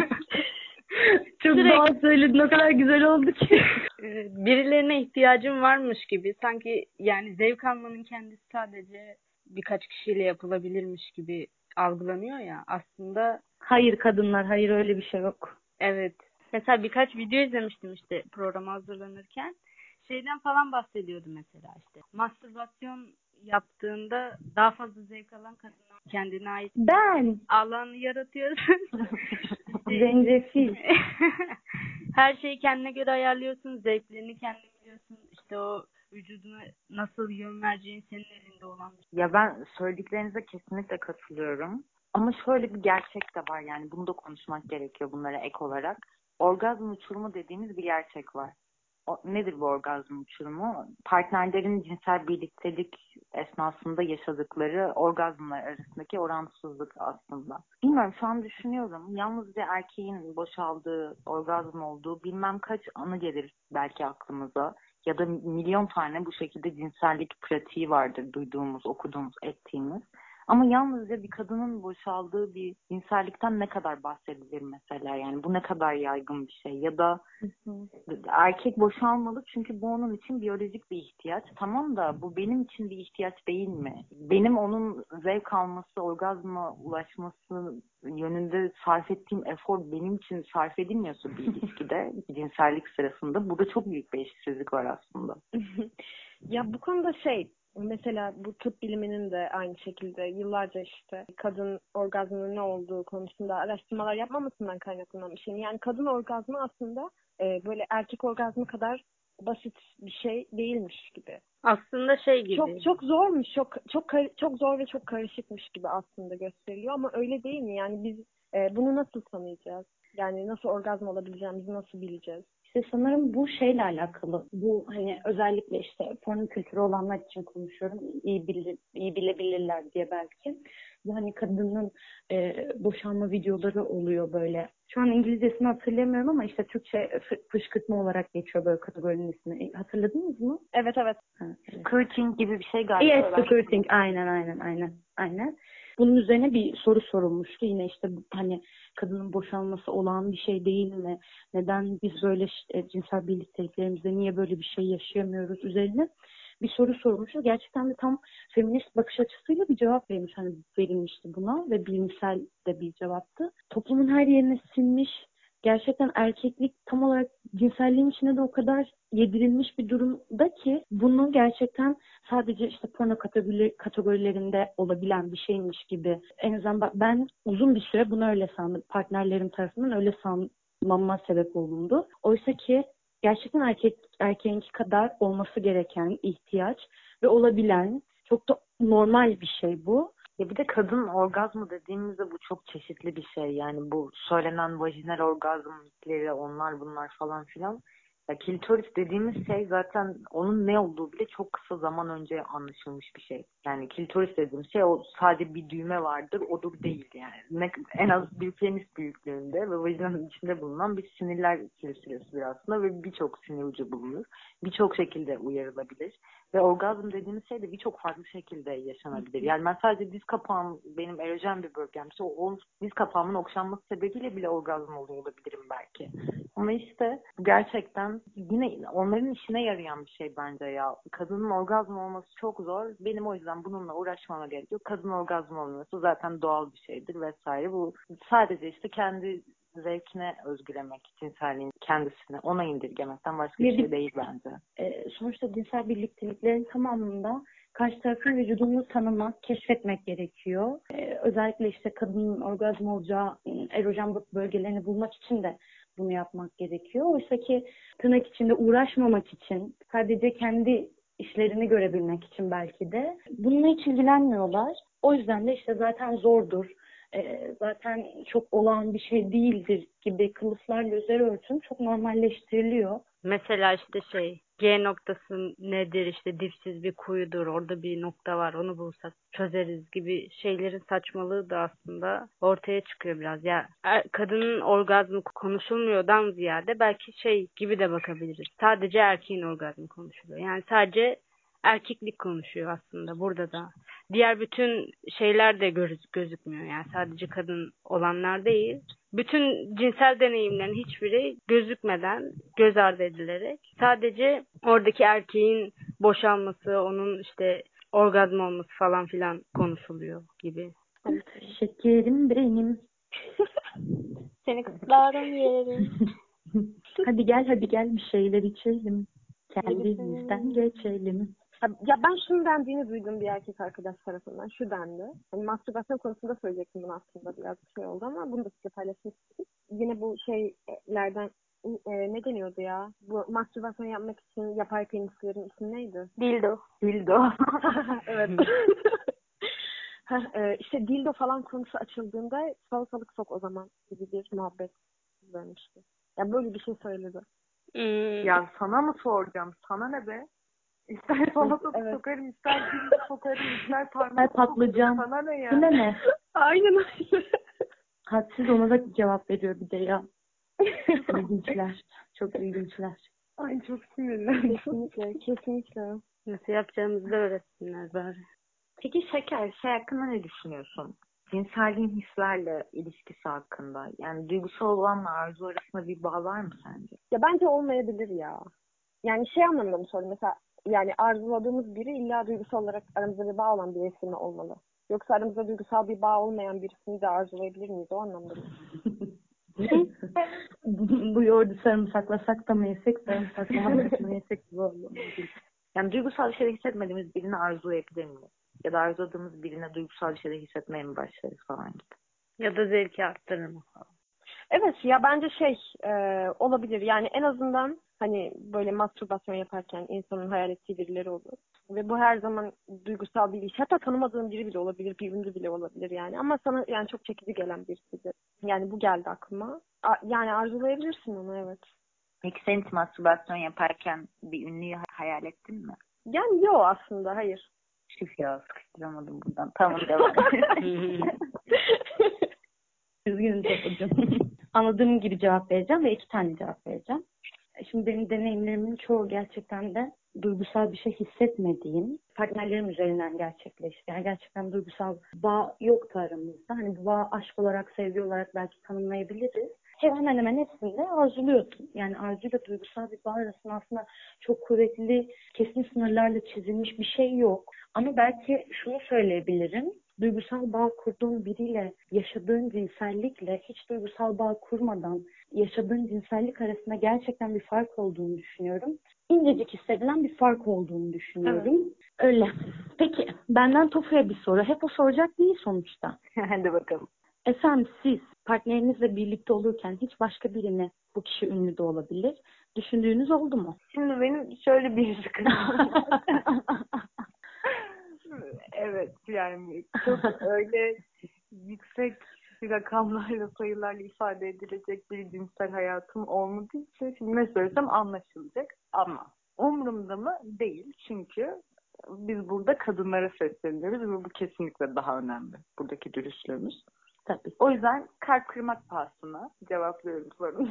*laughs* Çok Sürekli- doğal söyledin. O kadar güzel oldu ki. Ee, birilerine ihtiyacım varmış gibi sanki yani zevk almanın kendisi sadece birkaç kişiyle yapılabilirmiş gibi algılanıyor ya aslında Hayır kadınlar, hayır öyle bir şey yok. evet mesela birkaç video izlemiştim işte programa hazırlanırken şeyden falan bahsediyordu mesela işte mastürbasyon yaptığında daha fazla zevk alan kadınlar kendine ait Ben alan yaratıyorsun. *laughs* Zencefil. *laughs* Her şeyi kendine göre ayarlıyorsun. Zevklerini kendin biliyorsun. İşte o vücuduna nasıl yön vereceğin senin elinde olan bir şey. Ya ben söylediklerinize kesinlikle katılıyorum. Ama şöyle bir gerçek de var yani bunu da konuşmak gerekiyor bunlara ek olarak. Orgazm uçurumu dediğimiz bir gerçek var. Nedir bu orgazm uçurumu? Partnerlerin cinsel birliktelik esnasında yaşadıkları orgazmlar arasındaki orantısızlık aslında. Bilmiyorum şu an düşünüyorum. Yalnızca erkeğin boşaldığı, orgazm olduğu bilmem kaç anı gelir belki aklımıza. Ya da milyon tane bu şekilde cinsellik pratiği vardır duyduğumuz, okuduğumuz, ettiğimiz. Ama yalnızca bir kadının boşaldığı bir cinsellikten ne kadar bahsedilir mesela yani bu ne kadar yaygın bir şey ya da erkek boşalmalı çünkü bu onun için biyolojik bir ihtiyaç tamam da bu benim için bir ihtiyaç değil mi? Benim onun zevk alması, orgazma ulaşması yönünde sarf ettiğim efor benim için sarf edilmiyorsa bir *laughs* ilişkide cinsellik sırasında burada çok büyük bir eşitsizlik var aslında. *laughs* ya bu konuda şey mesela bu tıp biliminin de aynı şekilde yıllarca işte kadın orgazmının ne olduğu konusunda araştırmalar yapmamasından kaynaklanan bir şey. Yani kadın orgazmı aslında e, böyle erkek orgazmı kadar basit bir şey değilmiş gibi. Aslında şey gibi. Çok çok zormuş, çok çok çok zor ve çok karışıkmış gibi aslında gösteriliyor ama öyle değil mi? Yani biz e, bunu nasıl tanıyacağız? Yani nasıl orgazm olabileceğimizi nasıl bileceğiz? İşte sanırım bu şeyle alakalı. Bu hani özellikle işte porno kültürü olanlar için konuşuyorum. İyi, bilir, iyi bilebilirler diye belki. Bu hani kadının e, boşanma videoları oluyor böyle. Şu an İngilizcesini hatırlamıyorum ama işte Türkçe fı- fışkırtma olarak geçiyor böyle kategorinin ismi. E, Hatırladınız mı? Evet evet. Ha, evet. Gibi bir şey galiba. Yes, squirting. Aynen, aynen, aynen, aynen. Bunun üzerine bir soru sorulmuştu. Yine işte hani kadının boşanması olan bir şey değil mi? Neden biz böyle ş- e, cinsel birlikteliklerimizde niye böyle bir şey yaşayamıyoruz üzerine bir soru sormuştu. Gerçekten de tam feminist bakış açısıyla bir cevap verilmiş. Hani verilmişti buna ve bilimsel de bir cevaptı. Toplumun her yerine sinmiş gerçekten erkeklik tam olarak cinselliğin içine de o kadar yedirilmiş bir durumda ki bunu gerçekten sadece işte porno kategori, kategorilerinde olabilen bir şeymiş gibi. En azından ben uzun bir süre bunu öyle sandım. Partnerlerim tarafından öyle sanmama sebep olundu. Oysa ki gerçekten erkek erkeğinki kadar olması gereken ihtiyaç ve olabilen çok da normal bir şey bu. Ya bir de kadın orgazmı dediğimizde bu çok çeşitli bir şey. Yani bu söylenen vajinal orgazmları onlar bunlar falan filan. Ya klitoris dediğimiz şey zaten onun ne olduğu bile çok kısa zaman önce anlaşılmış bir şey. Yani klitoris dediğimiz şey o sadece bir düğme vardır, odur değil yani. Ne, en az bir penis büyüklüğünde ve vajinanın içinde bulunan bir sinirler silsilesidir aslında ve birçok sinir ucu bulunur. Birçok şekilde uyarılabilir. Ve orgazm dediğimiz şey de birçok farklı şekilde yaşanabilir. Yani ben sadece diz kapağım benim erojen bir bölgemse o, o diz kapağımın okşanması sebebiyle bile orgazm oluyor olabilirim belki. Ama işte gerçekten yine onların işine yarayan bir şey bence ya. Kadının orgazm olması çok zor. Benim o yüzden bununla uğraşmama gerek yok. Kadın orgazm olması zaten doğal bir şeydir vesaire. Bu sadece işte kendi zevkine özgülemek, cinselliğin kendisine, ona indirgemekten başka bir Bir- şey değil bence. e, sonuçta cinsel birlikteliklerin tamamında karşı tarafın vücudunu tanımak, keşfetmek gerekiyor. E, özellikle işte kadının orgazm olacağı e, erojen bölgelerini bulmak için de bunu yapmak gerekiyor. Oysa ki tırnak içinde uğraşmamak için, sadece kendi işlerini görebilmek için belki de bununla hiç ilgilenmiyorlar. O yüzden de işte zaten zordur, e, zaten çok olağan bir şey değildir gibi kılıflarla üzeri örtün çok normalleştiriliyor. Mesela işte şey G noktası nedir işte dipsiz bir kuyudur orada bir nokta var onu bulsak çözeriz gibi şeylerin saçmalığı da aslında ortaya çıkıyor biraz. Ya er- kadının orgazmı konuşulmuyordan ziyade belki şey gibi de bakabiliriz. Sadece erkeğin orgazmı konuşuluyor. Yani sadece erkeklik konuşuyor aslında burada da. Diğer bütün şeyler de göz- gözükmüyor. Yani sadece kadın olanlar değil. Bütün cinsel deneyimlerin hiçbiri gözükmeden, göz ardı edilerek sadece oradaki erkeğin boşalması, onun işte orgazm olması falan filan konuşuluyor gibi. Şekerim benim. *laughs* Seni kutlarım yerim. hadi gel hadi gel bir şeyler içelim. Kendimizden geçelim. Ya, ben şunu dendiğini duydum bir erkek arkadaş tarafından. Şu dendi. Hani mastürbasyon konusunda söyleyecektim bunu aslında biraz bir şey oldu ama bunu da size paylaşmak istedim. Yine bu şeylerden e, ne deniyordu ya? Bu mastürbasyon yapmak için yapay penislerin ismi neydi? Dildo. Dildo. *laughs* evet. *laughs* E, işte dildo falan konusu açıldığında salatalık sok o zaman gibi bir muhabbet vermişti. Ya böyle bir şey söyledi. Hmm. ya sana mı soracağım? Sana ne be? İster salatalık Evet. sokarım, ister dildo sokarım, ister parmak patlıcan. Sana ne ya? Buna ne? *laughs* Aynen öyle. Hadsiz ona da cevap veriyor bir de ya. *laughs* İlginçler. Çok ilginçler. Ay çok sinirlendim. Kesinlikle, kesinlikle. Nasıl yapacağımızı da öğretsinler bari. Peki Şeker, şey hakkında ne düşünüyorsun? Cinselliğin hislerle ilişkisi hakkında. Yani duygusal olanla arzu arasında bir bağ var mı sence? Ya bence olmayabilir ya. Yani şey anlamında mı sordum mesela yani arzuladığımız biri illa duygusal olarak aramızda bir bağ olan birisi mi olmalı? Yoksa aramızda duygusal bir bağ olmayan birisini de arzulayabilir miyiz o anlamda mı? *laughs* bu, yoğurdu sarımsaklasak da mı yesek, sarımsaklamasak mı yesek *laughs* bu oldu. Yani duygusal bir şey hissetmediğimiz birini arzulayabilir miyiz? Ya da arzuladığımız birine duygusal bir şey hissetmeye mi başlarız falan gibi. Ya da zevki arttırır mı falan. Evet ya bence şey e, olabilir yani en azından hani böyle mastürbasyon yaparken insanın hayal ettiği birileri olur. Ve bu her zaman duygusal bir iş. Hatta tanımadığın biri bile olabilir, bir ünlü bile olabilir yani. Ama sana yani çok çekici gelen birisidir. Yani bu geldi aklıma. A- yani arzulayabilirsin onu evet. Peki sen hiç mastürbasyon yaparken bir ünlüyü hayal ettin mi? Yani yok aslında hayır. Şif ya sıkıştıramadım buradan. Tamam devam. *laughs* Üzgünüm Toplucuğum. *laughs* Anladığım gibi cevap vereceğim ve iki tane cevap vereceğim. Şimdi benim deneyimlerimin çoğu gerçekten de duygusal bir şey hissetmediğim partnerlerim üzerinden gerçekleşti. Yani gerçekten duygusal bağ yoktu aramızda. Hani bağ aşk olarak, sevgi olarak belki tanımlayabiliriz. Hemen hemen hepsinde arzuluyordum. Yani arzuyla duygusal bir bağ arasında aslında çok kuvvetli, kesin sınırlarla çizilmiş bir şey yok. Ama belki şunu söyleyebilirim. Duygusal bağ kurduğun biriyle yaşadığın cinsellikle hiç duygusal bağ kurmadan yaşadığın cinsellik arasında gerçekten bir fark olduğunu düşünüyorum. İncecik hissedilen bir fark olduğunu düşünüyorum. Öyle. Peki benden Tofu'ya bir soru. Hep o soracak değil sonuçta. *laughs* Hadi bakalım. Efendim siz partnerinizle birlikte olurken hiç başka birini bu kişi ünlü de olabilir. Düşündüğünüz oldu mu? Şimdi benim şöyle bir sıkıntım. *laughs* evet yani çok öyle yüksek bir rakamlarla, sayılarla ifade edilecek bir cinsel hayatım olmadığı için şimdi ne söylesem anlaşılacak. Ama umurumda mı? Değil. Çünkü biz burada kadınlara sesleniyoruz ve bu kesinlikle daha önemli. Buradaki dürüstlüğümüz. Tabii. O yüzden kalp kırmak pahasına cevaplıyorum sorunu.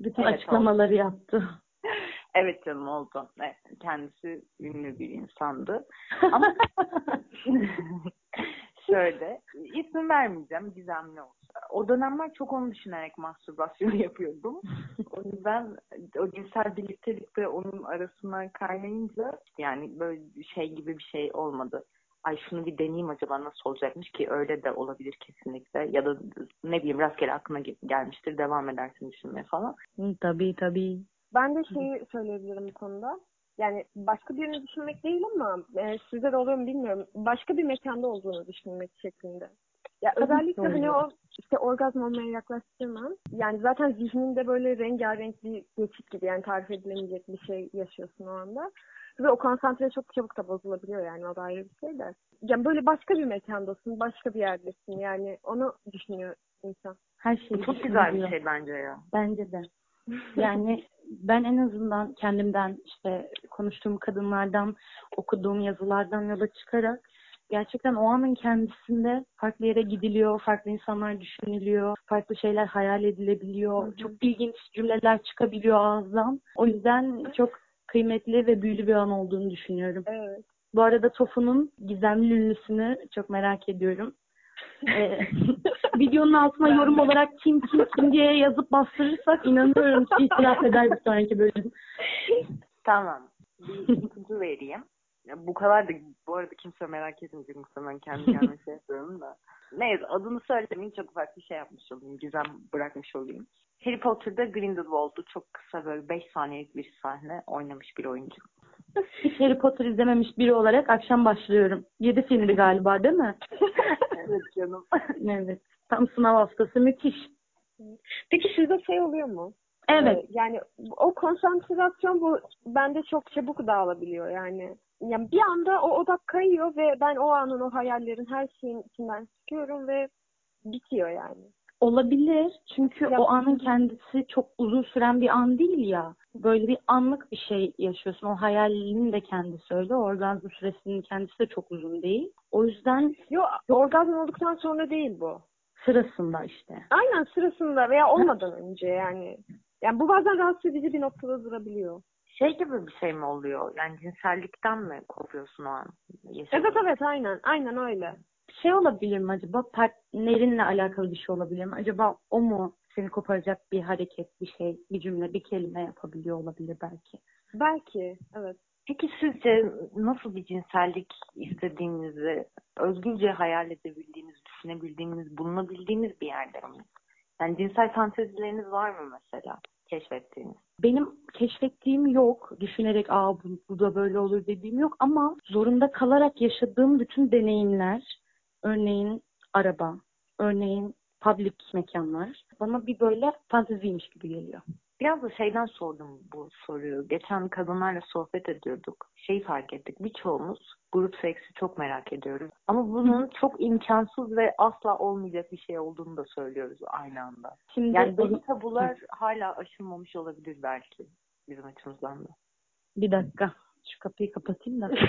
Bütün Evet, açıklamaları yaptı. *laughs* evet canım oldu. Evet, kendisi ünlü bir insandı. Ama *laughs* şöyle isim vermeyeceğim gizemli olsun. O dönemler çok onu düşünerek mastürbasyon yapıyordum. O yüzden o cinsel birliktelikte onun arasına kaynayınca yani böyle şey gibi bir şey olmadı. Ay şunu bir deneyeyim acaba nasıl olacakmış ki öyle de olabilir kesinlikle. Ya da ne bileyim rastgele aklına gel- gelmiştir devam edersin düşünmeye falan. Tabii tabii. Ben de şeyi söyleyebilirim bu konuda. Yani başka birini düşünmek değil ama e, sizde de oluyor mu bilmiyorum. Başka bir mekanda olduğunu düşünmek şeklinde. Ya Tabii özellikle hani o işte orgazm olmaya yaklaştırmam. Yani zaten zihninde böyle rengarenk bir geçit gibi yani tarif edilemeyecek bir şey yaşıyorsun o anda. Ve o konsantre çok çabuk da bozulabiliyor yani o da ayrı bir şey de. Yani böyle başka bir mekandasın, başka bir yerdesin yani onu düşünüyor insan. Her şey Bu çok güzel bir şey bence ya. Bence de. Yani ben en azından kendimden işte konuştuğum kadınlardan, okuduğum yazılardan yola çıkarak gerçekten o anın kendisinde farklı yere gidiliyor, farklı insanlar düşünülüyor, farklı şeyler hayal edilebiliyor. Çok ilginç cümleler çıkabiliyor ağızdan. O yüzden çok kıymetli ve büyülü bir an olduğunu düşünüyorum. Evet. Bu arada Tofu'nun gizemli ünlüsünü çok merak ediyorum. Ee, videonun altına yorum olarak kim kim kim diye yazıp bastırırsak inanıyorum ki itiraf eder bir sonraki bölüm. Tamam. Bir ipucu vereyim. Ya bu kadar da bu arada kimse merak etmeyecek muhtemelen kendi kendime şey yapıyorum da. Neyse adını söylemeyeyim çok ufak bir şey yapmış olayım. Gizem bırakmış olayım. Harry Potter'da Grindelwald'u çok kısa böyle 5 saniyelik bir sahne oynamış bir oyuncu. Hiç Harry Potter izlememiş biri olarak akşam başlıyorum. Yedi filmdi galiba değil mi? *laughs* evet canım. evet. Tam sınav haftası müthiş. Peki sizde şey oluyor mu? Evet. Ee, yani o konsantrasyon bu bende çok çabuk dağılabiliyor yani. Yani bir anda o odak kayıyor ve ben o anın o hayallerin her şeyin içinden çıkıyorum ve bitiyor yani. Olabilir. Çünkü Ya- o anın kendisi çok uzun süren bir an değil ya. Böyle bir anlık bir şey yaşıyorsun. O hayalinin de kendisi öyle. Orgazm süresinin kendisi de çok uzun değil. O yüzden Yok orgazm olduktan sonra değil bu. sırasında işte. Aynen sırasında veya olmadan önce yani. Yani bu bazen rahatsız edici bir noktada durabiliyor. Şey gibi bir şey mi oluyor? Yani cinsellikten mi kopuyorsun o an? Yaşadığın? Evet evet aynen. Aynen öyle. Şey olabilir mi acaba? Partnerinle alakalı bir şey olabilir mi? Acaba o mu seni koparacak bir hareket, bir şey, bir cümle, bir kelime yapabiliyor olabilir belki. Belki evet. Peki sizce nasıl bir cinsellik istediğinizi özgürce hayal edebildiğiniz, düşünebildiğiniz, bulunabildiğiniz bir yerde mi? Yani cinsel fantezileriniz var mı mesela keşfettiğiniz? Benim keşfettiğim yok. Düşünerek aa bu, bu da böyle olur dediğim yok ama zorunda kalarak yaşadığım bütün deneyimler, örneğin araba, örneğin public mekanlar bana bir böyle fanteziymiş gibi geliyor. Biraz da şeyden sordum bu soruyu. Geçen kadınlarla sohbet ediyorduk. Şeyi fark ettik. Birçoğumuz grup seksi çok merak ediyoruz. Ama bunun çok imkansız ve asla olmayacak bir şey olduğunu da söylüyoruz aynı anda. Şimdi Yani belli tabular hala aşılmamış olabilir belki bizim açımızdan da. bir dakika şu kapıyı kapatayım da. *laughs*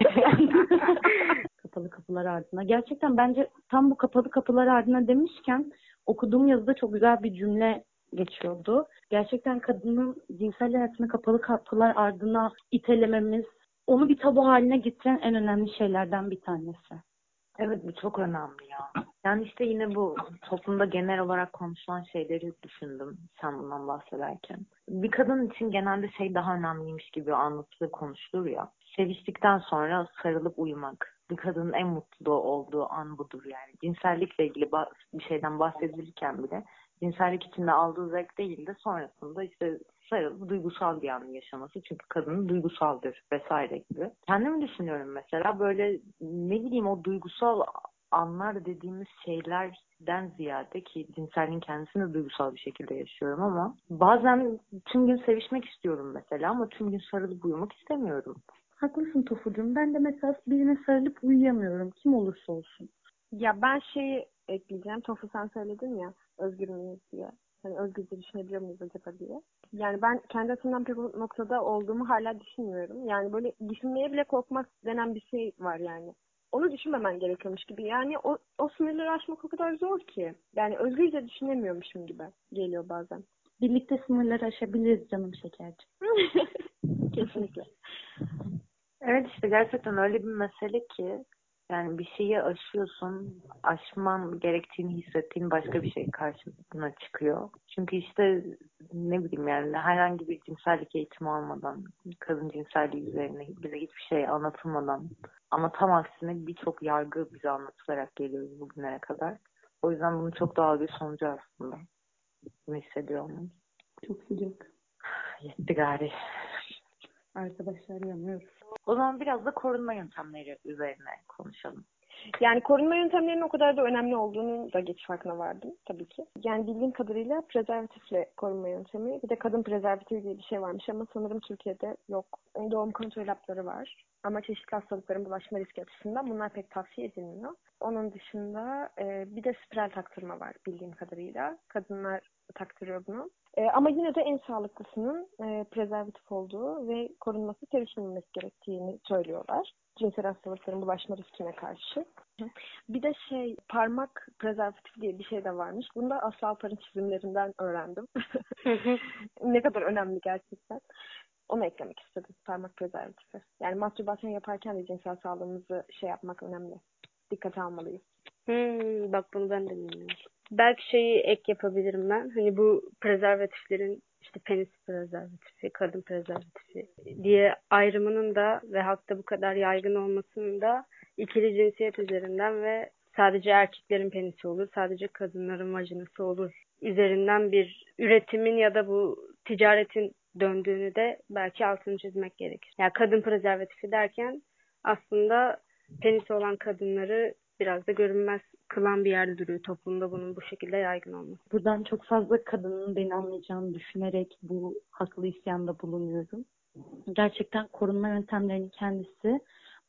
*laughs* kapalı kapılar ardına. Gerçekten bence tam bu kapalı kapılar ardına demişken okuduğum yazıda çok güzel bir cümle geçiyordu. Gerçekten kadının cinsel hayatını kapalı kapılar ardına itelememiz, onu bir tabu haline getiren en önemli şeylerden bir tanesi. Evet bu çok önemli ya. Yani işte yine bu toplumda genel olarak konuşulan şeyleri düşündüm sen bundan bahsederken. Bir kadın için genelde şey daha önemliymiş gibi anlatılır konuşulur ya. Seviştikten sonra sarılıp uyumak. Kadının en mutlu olduğu an budur yani. Cinsellikle ilgili bir şeyden bahsedilirken bile cinsellik içinde aldığı zevk değil de sonrasında işte sarılıp duygusal bir an yaşaması. Çünkü kadının duygusaldır vesaire gibi. Kendim düşünüyorum mesela böyle ne bileyim o duygusal anlar dediğimiz şeylerden ziyade ki cinselliğin kendisini duygusal bir şekilde yaşıyorum ama bazen tüm gün sevişmek istiyorum mesela ama tüm gün sarılıp uyumak istemiyorum. Haklısın Tofucuğum. Ben de mesela birine sarılıp uyuyamıyorum. Kim olursa olsun. Ya ben şeyi ekleyeceğim. Tofu sen söyledin ya özgür müyüz diye. Hani özgürce düşünebiliyor muyuz acaba diye. Yani ben kendi açımdan o noktada olduğumu hala düşünmüyorum. Yani böyle düşünmeye bile korkmak denen bir şey var yani. Onu düşünmemen gerekiyormuş gibi. Yani o, o sınırları aşmak o kadar zor ki. Yani özgürce düşünemiyormuşum gibi geliyor bazen. Birlikte sınırları aşabiliriz canım şekerci. *laughs* Kesinlikle. Evet işte gerçekten öyle bir mesele ki yani bir şeyi aşıyorsun, aşman gerektiğini hissettiğin başka bir şey karşına çıkıyor. Çünkü işte ne bileyim yani herhangi bir cinsellik eğitimi almadan, kadın cinselliği üzerine bize hiçbir şey anlatılmadan ama tam aksine birçok yargı bize anlatılarak geliyoruz bugünlere kadar. O yüzden bunun çok doğal bir sonucu aslında. Bunu hissediyor olmamız. Çok sıcak. Yetti gari. Arkadaşlar yanıyoruz. O zaman biraz da korunma yöntemleri üzerine konuşalım. Yani korunma yöntemlerinin o kadar da önemli olduğunu da geç farkına vardım tabii ki. Yani bildiğim kadarıyla prezervatifle korunma yöntemi bir de kadın prezervatifi diye bir şey varmış ama sanırım Türkiye'de yok. Doğum kontrol hapları var. Ama çeşitli hastalıkların bulaşma riski açısından bunlar pek tavsiye edilmiyor. Onun dışında e, bir de spiral taktırma var bildiğim kadarıyla. Kadınlar taktırıyor bunu. E, ama yine de en sağlıklısının e, prezervatif olduğu ve korunması sevişilmemesi gerektiğini söylüyorlar. Cinsel hastalıkların bulaşma riskine karşı. Bir de şey parmak prezervatif diye bir şey de varmış. Bunu da Aslı Alpar'ın çizimlerinden öğrendim. *laughs* ne kadar önemli gerçekten. Onu eklemek istedim. Parmak prezervatifi. Yani mastürbasyon yaparken de cinsel sağlığımızı şey yapmak önemli. Dikkate almalıyız. Hmm, bak bunu ben de bilmiyorum. Belki şeyi ek yapabilirim ben. Hani bu prezervatiflerin işte penis prezervatifi, kadın prezervatifi diye ayrımının da ve halkta bu kadar yaygın olmasının da ikili cinsiyet üzerinden ve sadece erkeklerin penisi olur, sadece kadınların vajinası olur üzerinden bir üretimin ya da bu ticaretin döndüğünü de belki altını çizmek gerekir. Yani kadın prezervatifi derken aslında penisi olan kadınları biraz da görünmez kılan bir yerde duruyor toplumda bunun bu şekilde yaygın olması. Buradan çok fazla kadının beni anlayacağını düşünerek bu haklı isyanda bulunuyorum. Gerçekten korunma yöntemlerinin kendisi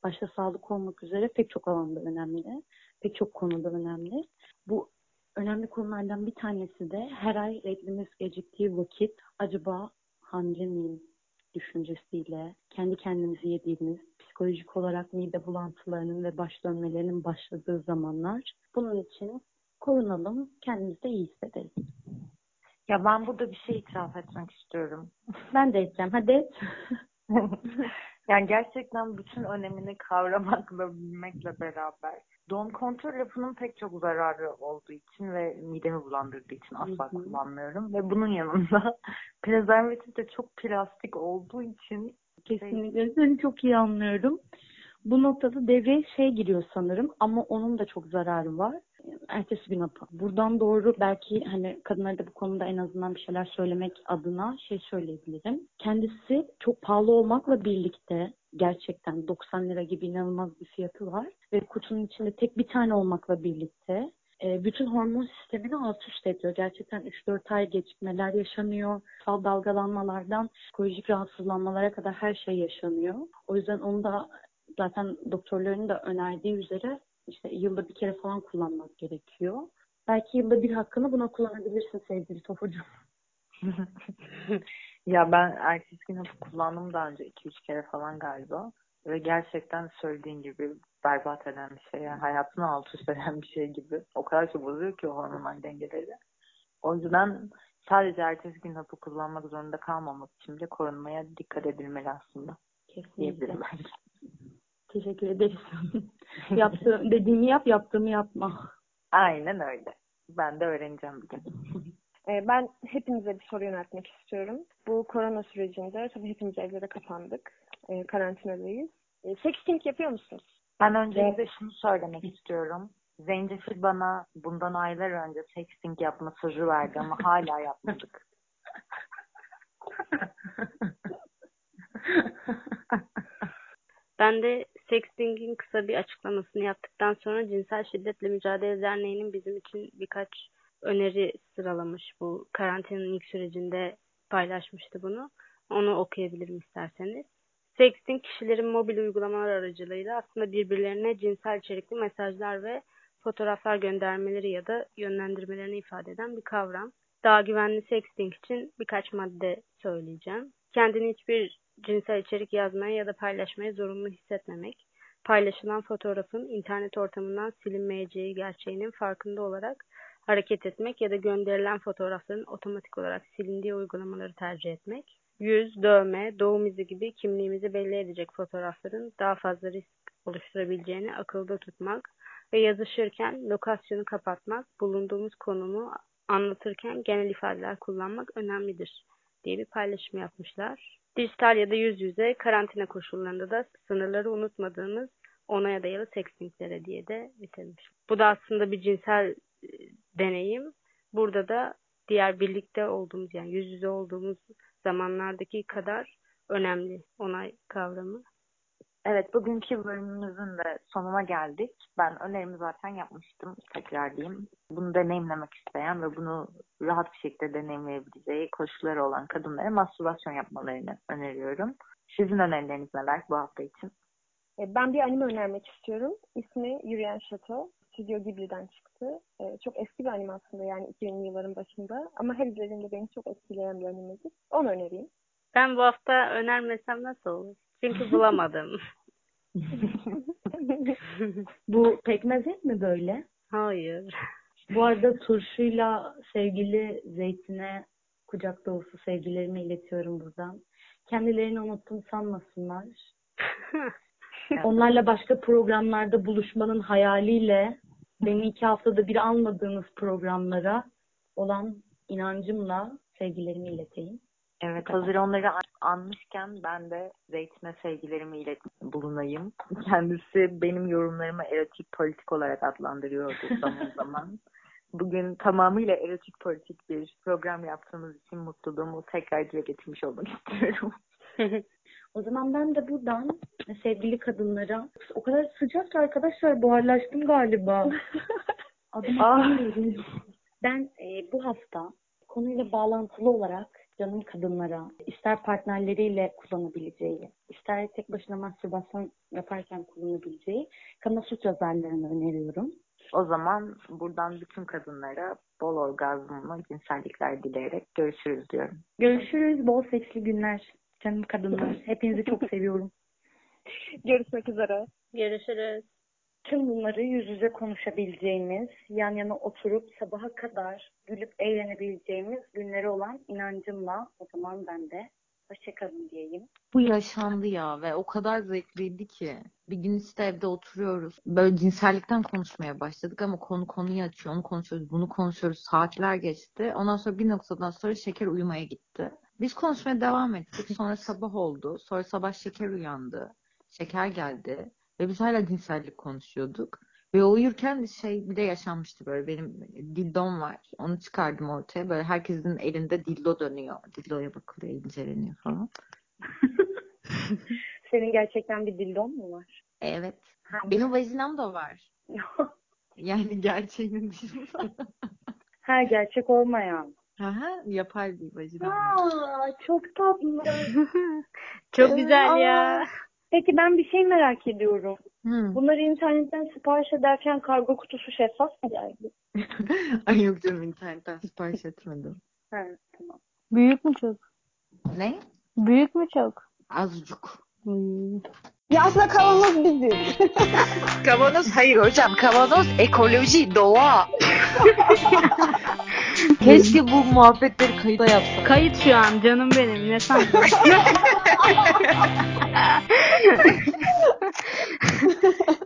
başta sağlık olmak üzere pek çok alanda önemli. Pek çok konuda önemli. Bu önemli konulardan bir tanesi de her ay reglimiz geciktiği vakit acaba hamile miyim düşüncesiyle kendi kendimizi yediğimiz, psikolojik olarak mide bulantılarının ve baş dönmelerinin başladığı zamanlar. Bunun için korunalım, kendimizi de iyi hissedelim. Ya ben burada bir şey itiraf etmek istiyorum. *laughs* Ben de edeceğim. Hadi et. *laughs* yani gerçekten bütün önemini kavramakla bilmekle beraber doğum kontrol lafının pek çok zararı olduğu için ve midemi bulandırdığı için asla Hı hı. kullanmıyorum. Ve bunun yanında *laughs* prezervatif de çok plastik olduğu için Kesinlikle seni çok iyi anlıyorum. Bu noktada devreye şey giriyor sanırım ama onun da çok zararı var. Ertesi gün hapı. Buradan doğru belki hani kadınlara da bu konuda en azından bir şeyler söylemek adına şey söyleyebilirim. Kendisi çok pahalı olmakla birlikte gerçekten 90 lira gibi inanılmaz bir fiyatı var. Ve kutunun içinde tek bir tane olmakla birlikte e, bütün hormon sistemini alt üst ediyor. Gerçekten 3-4 ay gecikmeler yaşanıyor. Sal dalgalanmalardan psikolojik rahatsızlanmalara kadar her şey yaşanıyor. O yüzden onu da zaten doktorların da önerdiği üzere işte yılda bir kere falan kullanmak gerekiyor. Belki yılda bir hakkını buna kullanabilirsin sevgili Tofucuğum. Ya ben ertesi gün hapı kullandım daha önce 2-3 kere falan galiba. Ve gerçekten söylediğin gibi berbat eden bir şey. Yani hayatını alt üst eden bir şey gibi. O kadar çok bozuyor ki o hormonal dengeleri. O yüzden sadece ertesi gün hapı kullanmak zorunda kalmamak için bile korunmaya dikkat edilmeli aslında. Kesinlikle. Teşekkür ederiz. *laughs* Yaptığım, dediğimi yap, yaptığımı yapma. Aynen öyle. Ben de öğreneceğim bugün. Ee, *laughs* Ben hepinize bir soru yöneltmek istiyorum. Bu korona sürecinde tabii hepimiz evlere kapandık. Ee, karantinadayız. Ee, sexting yapıyor musunuz? Ben öncelikle şunu söylemek istiyorum. Zencefil bana bundan aylar önce sexting yapma sözü verdi ama hala yapmadık. *laughs* Ben de Sexting'in kısa bir açıklamasını yaptıktan sonra Cinsel Şiddetle Mücadele Derneği'nin bizim için birkaç öneri sıralamış. Bu karantinanın ilk sürecinde paylaşmıştı bunu. Onu okuyabilirim isterseniz. Sexting kişilerin mobil uygulamalar aracılığıyla aslında birbirlerine cinsel içerikli mesajlar ve fotoğraflar göndermeleri ya da yönlendirmelerini ifade eden bir kavram. Daha güvenli sexting için birkaç madde söyleyeceğim. Kendini hiçbir cinsel içerik yazmaya ya da paylaşmaya zorunlu hissetmemek. Paylaşılan fotoğrafın internet ortamından silinmeyeceği gerçeğinin farkında olarak hareket etmek ya da gönderilen fotoğrafların otomatik olarak silindiği uygulamaları tercih etmek. Yüz, dövme, doğum izi gibi kimliğimizi belli edecek fotoğrafların daha fazla risk oluşturabileceğini akılda tutmak ve yazışırken lokasyonu kapatmak, bulunduğumuz konumu anlatırken genel ifadeler kullanmak önemlidir diye bir paylaşım yapmışlar. Dijital ya da yüz yüze karantina koşullarında da sınırları unutmadığımız onaya dayalı sextinglere diye de bitirmiş. Bu da aslında bir cinsel deneyim. Burada da diğer birlikte olduğumuz yani yüz yüze olduğumuz zamanlardaki kadar önemli onay kavramı. Evet, bugünkü bölümümüzün de sonuna geldik. Ben önerimi zaten yapmıştım, tekrar diyeyim. Bunu deneyimlemek isteyen ve bunu rahat bir şekilde deneyimleyebileceği koşulları olan kadınlara mastürbasyon yapmalarını öneriyorum. Sizin önerileriniz neler bu hafta için? E, Ben bir anime önermek istiyorum. İsmi Yürüyen Şato. Stüdyo Ghibli'den çıktı. E, Çok eski bir anime aslında yani 2000'li yılların başında. Ama her izlediğimde beni çok etkileyen bir animedir. Onu önereyim. Ben bu hafta önermesem nasıl olur? Çünkü *laughs* bulamadım. Bu pekmez et mi böyle? Hayır. Bu arada turşuyla sevgili Zeytin'e kucak dolusu sevgilerimi iletiyorum buradan. Kendilerini unuttum sanmasınlar. *laughs* Onlarla başka programlarda buluşmanın hayaliyle beni iki haftada bir almadığınız programlara olan inancımla sevgilerimi ileteyim. Evet, hazır onları an- anmışken ben de Zeytin'e sevgilerimi ilet bulunayım. *laughs* Kendisi benim yorumlarımı erotik politik olarak adlandırıyordu zaman *laughs* zaman. Bugün tamamıyla erotik politik bir program yaptığımız için mutluluğumu tekrar dile getirmiş olmak istiyorum. *laughs* O zaman ben de buradan sevgili kadınlara o kadar sıcak ki arkadaşlar buharlaştım galiba. *laughs* Adım Ah. atamıyorum. Ben e, bu hafta konuyla bağlantılı olarak canım kadınlara ister partnerleriyle kullanabileceği, ister tek başına mastürbasyon yaparken kullanabileceği Kamasutra zarlarını öneriyorum. O zaman buradan bütün kadınlara bol orgazmlı cinsellikler dileyerek görüşürüz diyorum. Görüşürüz. Bol seksli günler. Canım kadınlar. Hepinizi çok seviyorum. *laughs* Görüşmek üzere. Görüşürüz. Tüm bunları yüz yüze konuşabileceğimiz, yan yana oturup sabaha kadar gülüp eğlenebileceğimiz günleri olan inancımla o zaman ben de hoşçakalın diyeyim. Bu yaşandı ya ve o kadar zevkliydi ki. Bir gün işte evde oturuyoruz. Böyle cinsellikten konuşmaya başladık ama konu konuyu açıyor. Onu konuşuyoruz, bunu konuşuyoruz. Saatler geçti. Ondan sonra bir noktadan sonra şeker uyumaya gitti. Biz konuşmaya devam ettik. Sonra sabah oldu. Sonra sabah şeker uyandı. Şeker geldi. Ve biz hala cinsellik konuşuyorduk. Ve uyurken şey bile yaşanmıştı böyle. Benim dildom var. Onu çıkardım ortaya. Böyle herkesin elinde dildo dönüyor. Dildoya bakılıyor, inceleniyor falan. *laughs* Senin gerçekten bir dildon mu var? Evet. Benim vajinam da var. *laughs* Yani gerçeğinin dışında. ha gerçek olmayan. Aha, yapay bir vajinam var. Aa, çok tatlı. *laughs* Çok güzel ya. Peki ben bir şey merak ediyorum. Hı. Bunları internetten sipariş ederken kargo kutusu şeffaf mı geldi? *laughs* Ay yok canım internetten sipariş etmedim. Ha, tamam. Büyük mü çok? Ne? Büyük mü çok? Azıcık. Ya aslında kavanoz biziz. *laughs* Kavanoz hayır hocam. Kavanoz ekoloji, doğa. *laughs* Keşke bu muhabbetleri kayıda yapsak. Kayıt şu an canım benim. Ne sandın? *laughs*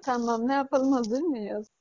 tamam ne yapalım hazır mıyız?